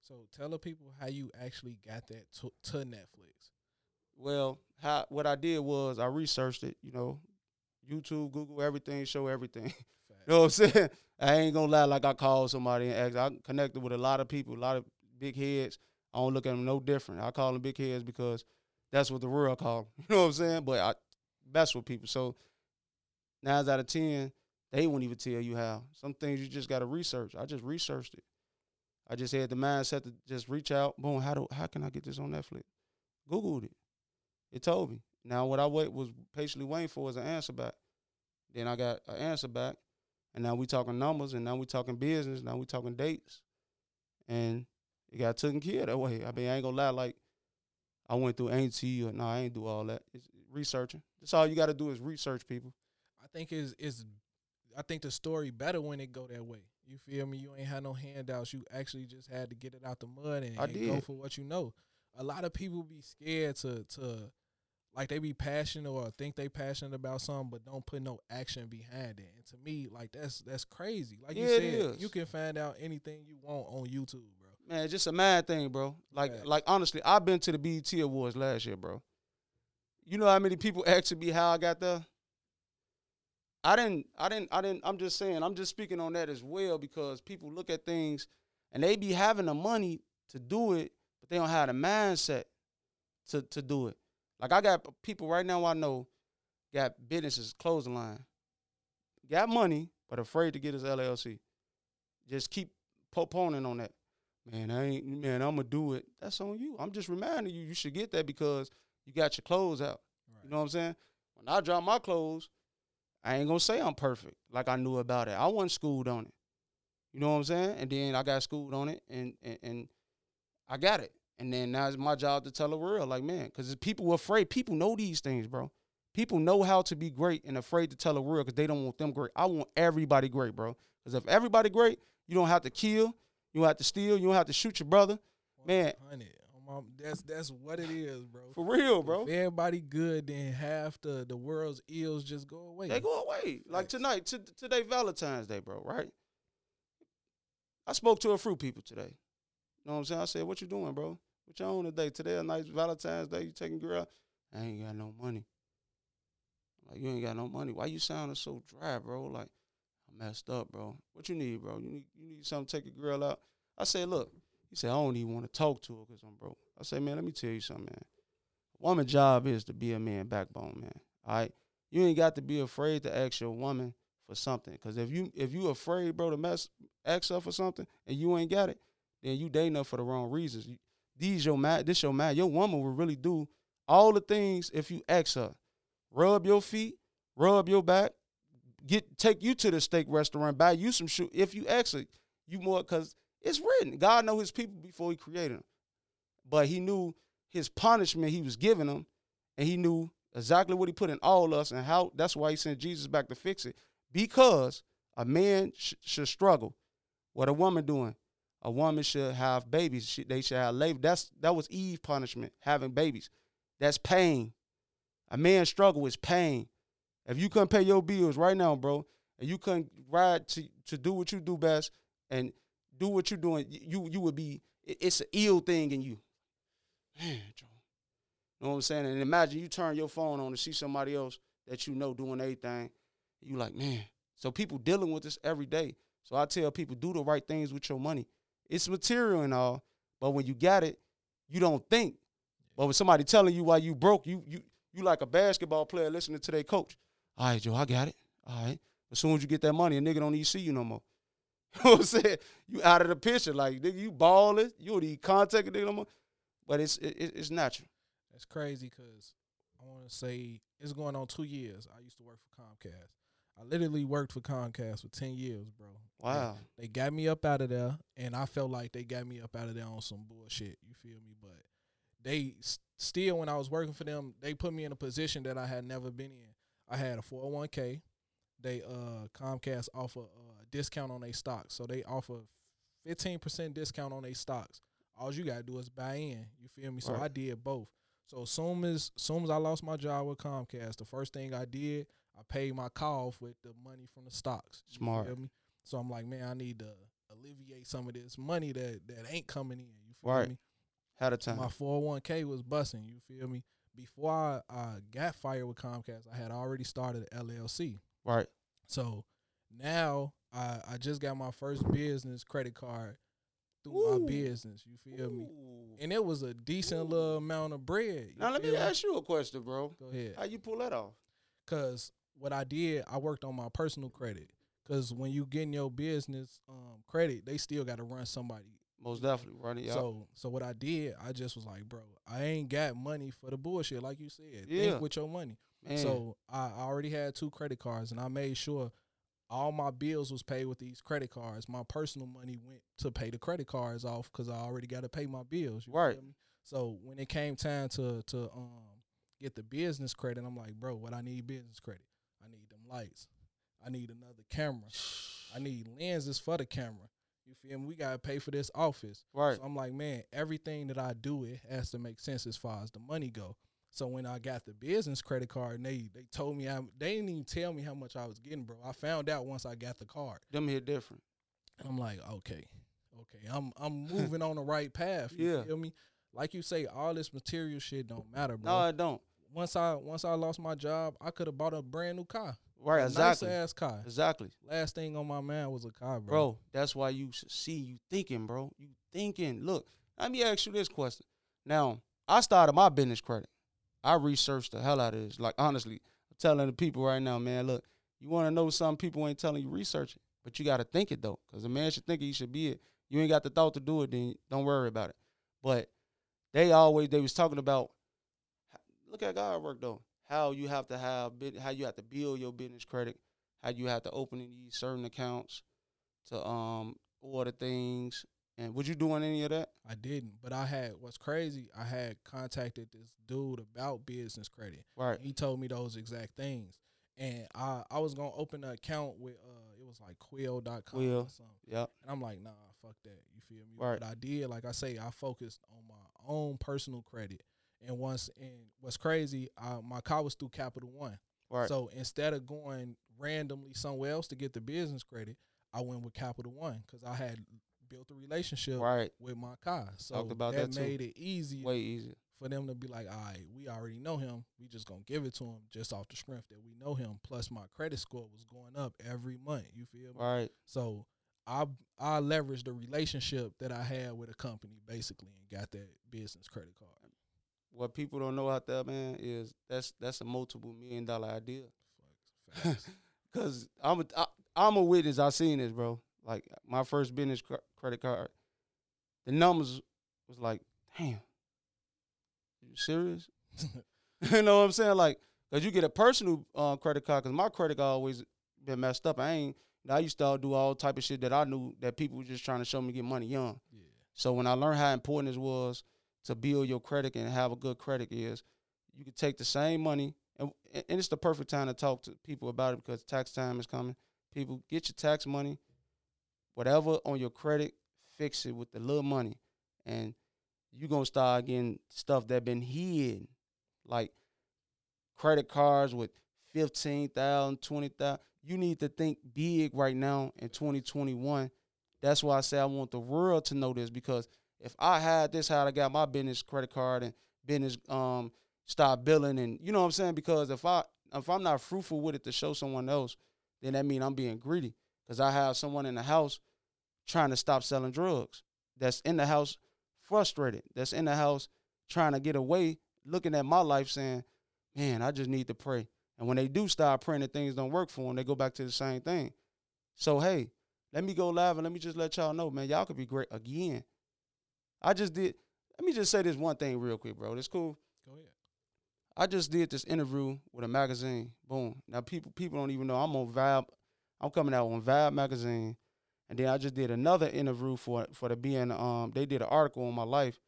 So tell the people how you actually got that to, to Netflix. Well, how what I did was I researched it. You know, YouTube, Google, everything, show everything. Fact. You know what I'm saying? I ain't gonna lie, like I called somebody and asked. I connected with a lot of people, a lot of big heads. I don't look at them no different. I call them big heads because that's what the world call 'em. You know what I'm saying? But I mess with people. So nine out of ten, they won't even tell you how. Some things you just gotta research. I just researched it. I just had the mindset to just reach out. Boom, how do how can I get this on Netflix? Googled it. It told me. Now what I wait was patiently waiting for is an answer back. Then I got an answer back. And now we talking numbers, and now we talking business, now we talking dates, and it got taken care of that way. I mean, I ain't gonna lie, like I went through AT or no, I ain't do all that. It's researching. That's all you got to do is research people. I think is is I think the story better when it go that way. You feel me? You ain't had no handouts. You actually just had to get it out the mud and, I and go for what you know. A lot of people be scared to to like they be passionate or think they passionate about something, but don't put no action behind it. And to me, like that's that's crazy. Like you Yeah, it said, you can find out anything you want on YouTube, bro. Man, just a mad thing, bro. Like, Facts. like honestly, I've been to the BET Awards last year, bro. You know how many people asked me how I got there? I didn't, I didn't, I didn't. I'm just saying, I'm just speaking on that as well because people look at things and they be having the money to do it, but they don't have the mindset to to do it. Like I got people right now I know got businesses closing line, got money but afraid to get his LLC. Just keep postponing on that. Man, I ain't man, I'm gonna do it. That's on you. I'm just reminding you you should get that because you got your clothes out. You know what I'm saying? When I drop my clothes, I ain't gonna say I'm perfect like I knew about it. I wasn't schooled on it. You know what I'm saying? And then I got schooled on it, and and, and I got it. And then now it's my job to tell the real, like man, because people were afraid. People know these things, bro. People know how to be great and afraid to tell the real because they don't want them great. I want everybody great, bro. Because if everybody great, you don't have to kill, you don't have to steal, you don't have to shoot your brother. Man, 100. Um, That's that's what it is, bro. for real, bro. If everybody good, then half the the world's ills just go away. They go away. Like tonight, t- today Valentine's Day, bro, right? I spoke to a few people today. You know what I'm saying? I said, What you doing, bro? What you on today? Today a nice Valentine's Day, you taking girl out? I ain't got no money. Like, you ain't got no money. Why you sounding so dry, bro? Like, I messed up, bro. What you need, bro? You need you need something to take a girl out? I said, look. He said, I don't even want to talk to her because I'm broke. I said, man, let me tell you something, man. Woman job is to be a man backbone, man. All right. You ain't got to be afraid to ask your woman for something. Cause if you if you afraid, bro, to mess ask her for something and you ain't got it, then you dating her for the wrong reasons. You, these your man, this your man. Your woman will really do all the things if you ask her. Rub your feet, rub your back, get take you to the steak restaurant, buy you some shoe. If you ask her, you more cause it's written. God know his people before he created them. But he knew his punishment he was giving them, and he knew exactly what he put in all of us and how that's why he sent Jesus back to fix it. Because a man sh- should struggle. What a woman doing? A woman should have babies. She, they should have labor. That's that was Eve punishment, having babies. That's pain. A man struggle is pain. If you couldn't pay your bills right now, bro, and you couldn't ride to to do what you do best and do what you're doing, you you would be. It's an ill thing in you. Man, Joe. You know what I'm saying? And imagine you turn your phone on to see somebody else that you know doing everything. You like, man. So people dealing with this every day. So I tell people, do the right things with your money. It's material and all, but when you got it, you don't think. But when somebody telling you why you broke, you you you like a basketball player listening to their coach. All right, Joe, I got it. All right. As soon as you get that money, a nigga don't even see you no more. You know what I'm saying? You out of the picture. Like, nigga, you balling. You don't even contact a nigga no more. But it's it, it- it's natural. That's crazy because I want to say it's going on two years. I used to work for Comcast. I literally worked for Comcast for ten years, bro. Wow. They got me up out of there, and I felt like they got me up out of there on some bullshit. You feel me? But they s- still, when I was working for them, they put me in a position that I had never been in. I had a 401k. They uh Comcast offer a discount on their stocks, so they offer 15% discount on their stocks. All you gotta do is buy in. You feel me? So Right. I did both. So soon as soon as I lost my job with Comcast, the first thing I did, I paid my call off with the money from the stocks. You Smart. Feel me? So I'm like, man, I need to alleviate some of this money that that ain't coming in. You feel Right. me? Had a time. My 401k was busting. You feel me? Before I, I got fired with Comcast, I had already started an LLC. Right. So now I, I just got my first business credit card through my business. You feel me? Ooh. And it was a decent little amount of bread. Now let me ask you a question, bro. Go ahead. How you pull that off? Cause what I did, I worked on my personal credit. Cause when you getting your business um, credit, they still got to run somebody. Most definitely, running. Yeah. So so what I did, I just was like, bro, I ain't got money for the bullshit, like you said. Yeah. Think with your money. Man. So I already had two credit cards, and I made sure all my bills was paid with these credit cards. My personal money went to pay the credit cards off because I already got to pay my bills. You Right. So when it came time to to um get the business credit, I'm like, bro, what I need business credit? I need them lights. I need another camera. I need lenses for the camera. You feel me? We gotta pay for this office. right. So I'm like, man, everything that I do, it has to make sense as far as the money go. So when I got the business credit card, and they they told me how, they didn't even tell me how much I was getting, bro. I found out once I got the card, Them here different. and I'm like, okay, okay, I'm I'm moving on the right path. You Yeah. feel me? Like you say, all this material shit don't matter, bro. No, I don't. once I once I lost my job, I could have bought a brand new car, Right. a Exactly. nice ass car. Exactly. Last thing on my mind was a car, bro. Bro, that's why you see you thinking, bro. You thinking. Look, let me ask you this question. Now, I started my business credit. I researched the hell out of this. Like honestly, I'm telling the people right now, man, look, you want to know something people ain't telling you, research it. But you gotta think it though. Cause a man should think it, you should be it. You ain't got the thought to do it, then don't worry about it. But they always they was talking about look at God work though. How you have to have how you have to build your business credit, how you have to open these certain accounts to um order things. And would you doing any of that? I didn't, but I had what's crazy. I had contacted this dude about business credit. Right. He told me those exact things, and I I was gonna open an account with uh it was like Quill.com Quill. or something, Yep. and I'm like nah fuck that you feel me. Right. But I did like I say I focused on my own personal credit, and once and what's crazy, uh, my car was through Capital One. Right. So instead of going randomly somewhere else to get the business credit, I went with Capital One because I had built a relationship right. with my car. So Talked about that, that made it easy Way easier. for them to be like, all right, we already know him. We just gonna give it to him just off the strength that we know him. Plus my credit score was going up every month. You feel me? Right. So I I leveraged the relationship that I had with a company basically and got that business credit card. What people don't know out there, man, is that's that's a multiple million dollar idea. Facts. Cause I'm a I, I'm a witness. I seen this, bro. Like my first business cr- credit card, the numbers was like, damn, you serious? you know what I'm saying? Like, cause you get a personal uh, credit card. Cause my credit card always been messed up. I ain't. I used to do all type of shit that I knew that people were just trying to show me get money young. yeah. So when I learned how important it was to build your credit and have a good credit is, you could take the same money and and it's the perfect time to talk to people about it because tax time is coming. People get your tax money, whatever on your credit, fix it with the little money, and you gonna start getting stuff that been hid, like credit cards with 15,000, 20,000. You need to think big right now in 2021 that's why I say I want the world to know this because if I had this, how I got my business credit card and business um start billing and you know what I'm saying? Because if I if I'm not fruitful with it to show someone else, then that means I'm being greedy. Because I have someone in the house trying to stop selling drugs. That's in the house frustrated. That's in the house trying to get away, looking at my life saying, Man, I just need to pray. And when they do start praying and things don't work for them, they go back to the same thing. So hey, let me go live and let me just let y'all know, man, y'all could be great again. I just did. Let me just say this one thing real quick, bro. This cool. Go ahead. I just did this interview with a magazine. Boom. Now people people don't even know I'm on Vibe. I'm coming out on Vibe magazine, and then I just did another interview for for the being um. They did an article on my life,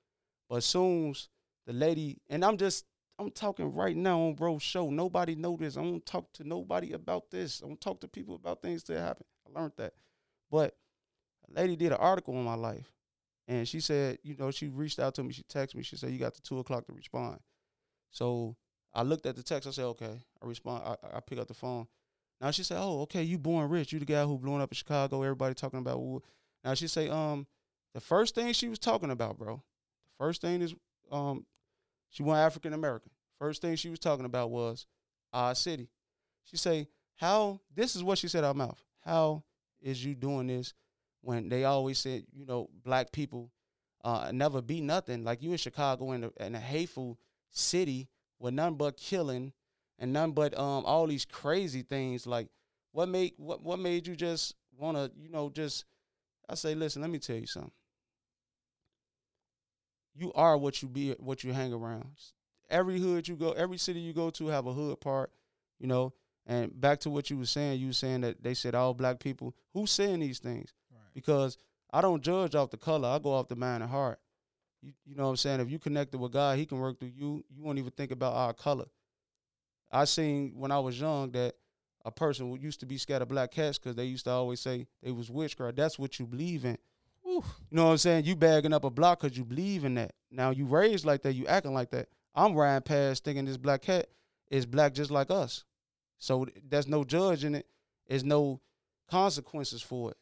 but soon the lady and I'm just I'm talking right now on bro show. Nobody know this. I don't talk to nobody about this. I don't talk to people about things that happen. I learned that, but a lady did an article on my life, and she said, you know, she reached out to me. She texted me. She said, you got the two o'clock to respond. So I looked at the text. I said, okay. I respond. I, I pick up the phone. Now she said, oh, okay. You born rich. You the guy who blowing up in Chicago. Everybody talking about. Woo. Now she say, um, the first thing she was talking about, bro. The first thing is, um, she went African American. First thing she was talking about was our city. She say, how? This is what she said out mouth. How is you doing this when they always said, you know, black people uh, never be nothing. Like you in Chicago in a, in a hateful city with none but killing and none but um all these crazy things. Like what made what what made you just wanna you know just I say listen let me tell you something. You are what you be what you hang around. Every hood you go, every city you go to have a hood part, you know. And back to what you were saying, you were saying that they said all black people. Who's saying these things? Right. because I don't judge off the color. I go off the mind and heart. You, you know what I'm saying? If you connected with God, He can work through you. You won't even think about our color. I seen when I was young that a person who used to be scared of black cats because they used to always say they was witchcraft. That's what you believe in. You know what I'm saying? You bagging up a block because you believe in that. Now you raised like that, you acting like that. I'm riding past thinking this black cat is black just like us. So th- there's no judge in it. There's no consequences for it.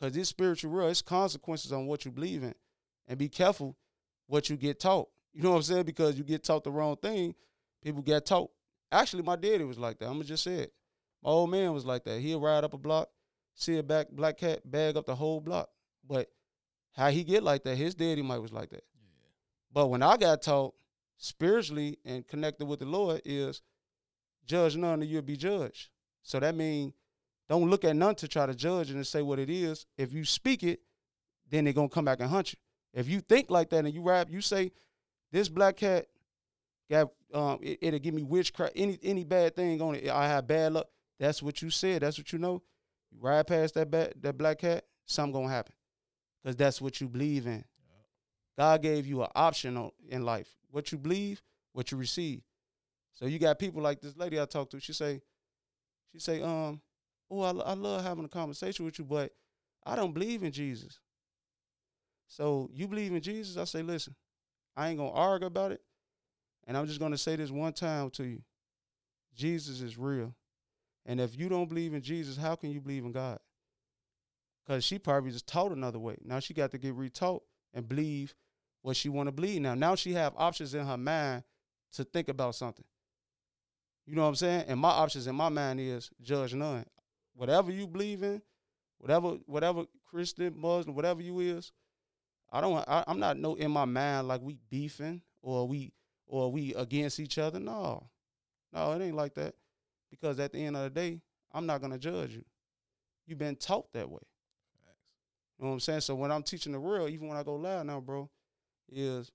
Cause this spiritual world, it's consequences on what you believe in. And be careful what you get taught. You know what I'm saying? Because you get taught the wrong thing, people get taught. Actually, my daddy was like that. I'ma just say it. My old man was like that. He'll ride up a block, see a back black cat, bag up the whole block. But how he get like that, his daddy might was like that. Yeah. But when I got taught spiritually and connected with the Lord is judge none or you'll be judged. So that means don't look at none to try to judge and to say what it is. If you speak it, then they're gonna come back and hunt you. If you think like that and you rap, you say, this black cat got um it, it'll give me witchcraft, any any bad thing on it. I have bad luck. That's what you said. That's what you know. You ride past that bad, that black cat, something gonna happen, because that's what you believe in. God gave you an option on, in life. What you believe, what you receive. So you got people like this lady I talked to. She say, she say, um, oh, I, I love having a conversation with you, but I don't believe in Jesus. So you believe in Jesus? I say, listen, I ain't gonna argue about it, and I'm just gonna say this one time to you: Jesus is real, and if you don't believe in Jesus, how can you believe in God? Because she probably just taught another way. Now she got to get retaught and believe what she want to believe. Now, now she have options in her mind to think about something. You know what I'm saying? And my options in my mind is judge none. Whatever you believe in, whatever whatever Christian, Muslim, whatever you is, I don't. I, I'm not no in my mind like we beefing or we or we against each other. No, no, it ain't like that. Because at the end of the day, I'm not gonna judge you. You've been taught that way. You know what I'm saying? So when I'm teaching the real, even when I go live now, bro, is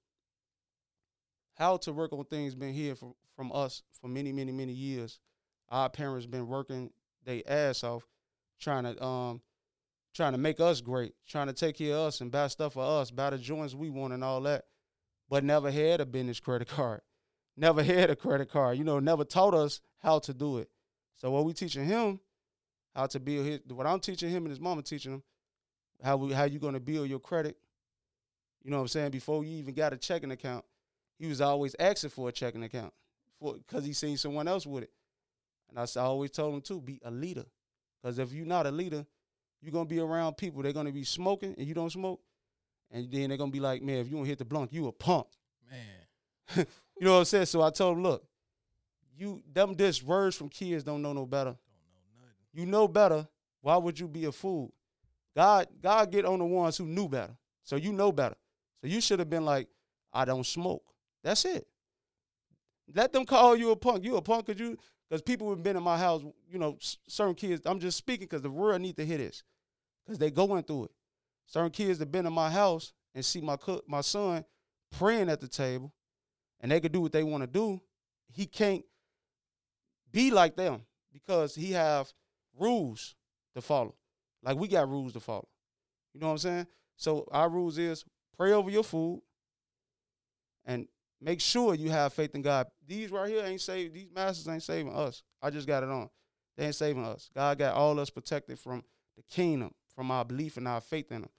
how to work on things been here from from us for many, many, many years. Our parents been working their ass off, trying to um trying to make us great, trying to take care of us and buy stuff for us, buy the joints we want and all that, but never had a business credit card, never had a credit card. You know, never taught us how to do it. So what we teaching him, how to build his, what I'm teaching him and his mama teaching him, how we, how you gonna build your credit. You know what I'm saying? Before you even got a checking account, he was always asking for a checking account for because he seen someone else with it. And I, I always told him too, be a leader. Because if you're not a leader, you're gonna be around people. They're gonna be smoking and you don't smoke, and then they're gonna be like, man, if you don't hit the blunt, you a punk. Man, you know what I'm saying? So I told him, look, you them this words from kids don't know no better. don't know nothing. You know better. Why would you be a fool? God, God get on the ones who knew better. So you know better. So you should have been like, I don't smoke. That's it. Let them call you a punk. You a punk because you because people have been in my house. You know, certain kids. I'm just speaking because the world need to hear this because they going through it. Certain kids that been in my house and see my cook, my son praying at the table, and they could do what they want to do. He can't be like them because he have rules to follow. Like we got rules to follow. You know what I'm saying? So our rules is pray over your food and make sure you have faith in God. These right here ain't saved. These masters ain't saving us. I just got it on. They ain't saving us. God got all us protected from the kingdom, from our belief and our faith in Him.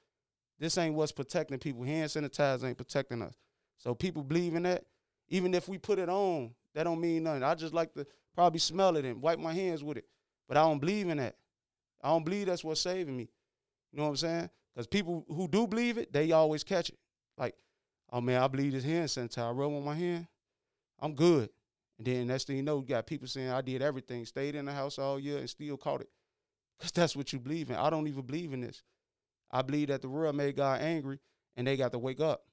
This ain't what's protecting people. Hand sanitizer ain't protecting us. So people believe in that. Even if we put it on, that don't mean nothing. I just like to probably smell it and wipe my hands with it. But I don't believe in that. I don't believe that's what's saving me. You know what I'm saying? Because people who do believe it, they always catch it. Like, oh man, I believe this hand sanitizer. I rub on my hand, I'm good. And then next thing you know, you got people saying I did everything, stayed in the house all year and still caught it. Because that's what you believe in. I don't even believe in this. I believe that the world made God angry and they got to wake up.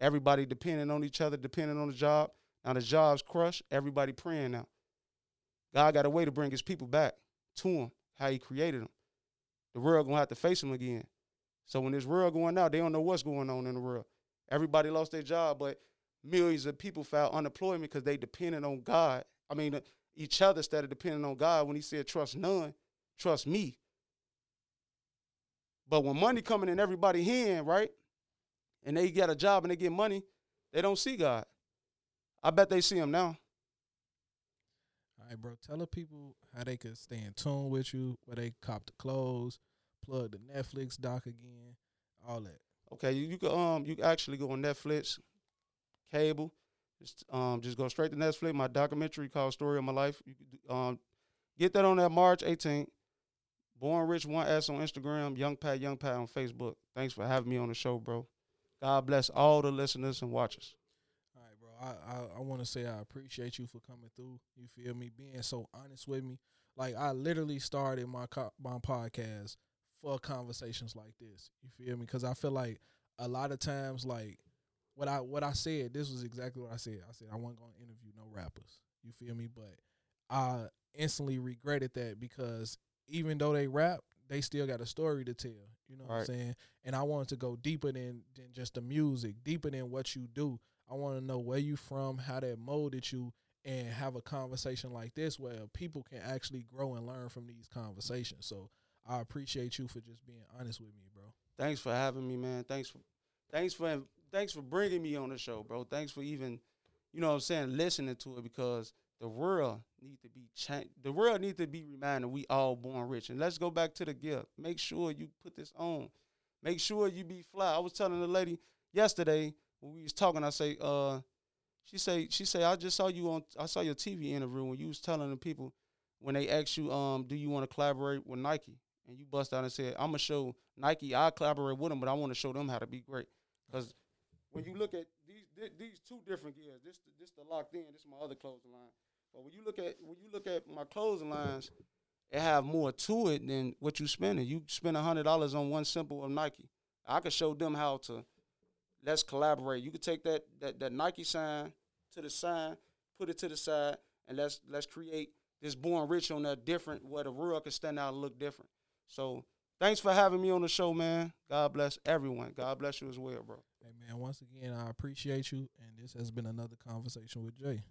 Everybody depending on each other, depending on the job. Now the job's crushed, everybody praying now. God got a way to bring his people back to him, how he created them. The world gonna have to face him again. So when this world going out, they don't know what's going on in the world. Everybody lost their job, but millions of people filed unemployment because they depended on God. I mean, uh, each other of depending on God. When He said, "Trust none, trust me." But when money coming in everybody hand, right, and they get a job and they get money, they don't see God. I bet they see Him now. All right, bro. Tell the people how they could stay in tune with you, where they cop the clothes, plug the Netflix doc again, all that. Okay, you, you can um you can actually go on Netflix, cable, just um just go straight to Netflix. My documentary called "Story of My Life." You can um get that on that March 18th. Born Rich One S on Instagram, Young Pat Young Pat on Facebook. Thanks for having me on the show, bro. God bless all the listeners and watchers. All right, bro. I I, I want to say I appreciate you for coming through. You feel me? Being so honest with me. Like I literally started my co- my podcast for conversations like this. You feel me? Because I feel like a lot of times, like what I what I said, this was exactly what I said. I said I wasn't gonna interview no rappers. You feel me? But I instantly regretted that because even though they rap, they still got a story to tell. You know what I'm saying? And I wanted to go deeper than than just the music, deeper than what you do. I want to know where you from, how that molded you, and have a conversation like this where people can actually grow and learn from these conversations. So I appreciate you for just being honest with me, bro. Thanks for having me, man. Thanks for thanks for thanks for bringing me on the show, bro. Thanks for even, you know what I'm saying, listening to it because the world need to be changed. The world need to be reminded we all born rich. And let's go back to the gift. Make sure you put this on. Make sure you be fly. I was telling the lady yesterday when we was talking, I say, uh, she say, she say, I just saw you on I saw your TV interview when you was telling the people when they asked you, um, do you want to collaborate with Nike? And you bust out and said, I'm gonna show Nike, I collaborate with them, but I want to show them how to be great. Because when you look at these these two different gears, this this the locked in, this is my other clothing line. But when you look at when you look at my clothing lines, it have more to it than what you spending. You spend a hundred dollars on one simple of Nike. I could show them how to let's collaborate. You could take that that that Nike sign to the sign, put it to the side, and let's let's create this born rich on that different where the world can stand out and look different. So thanks for having me on the show, man. God bless everyone. God bless you as well, bro. Hey man, once again, I appreciate you, and this has been another conversation with Jay.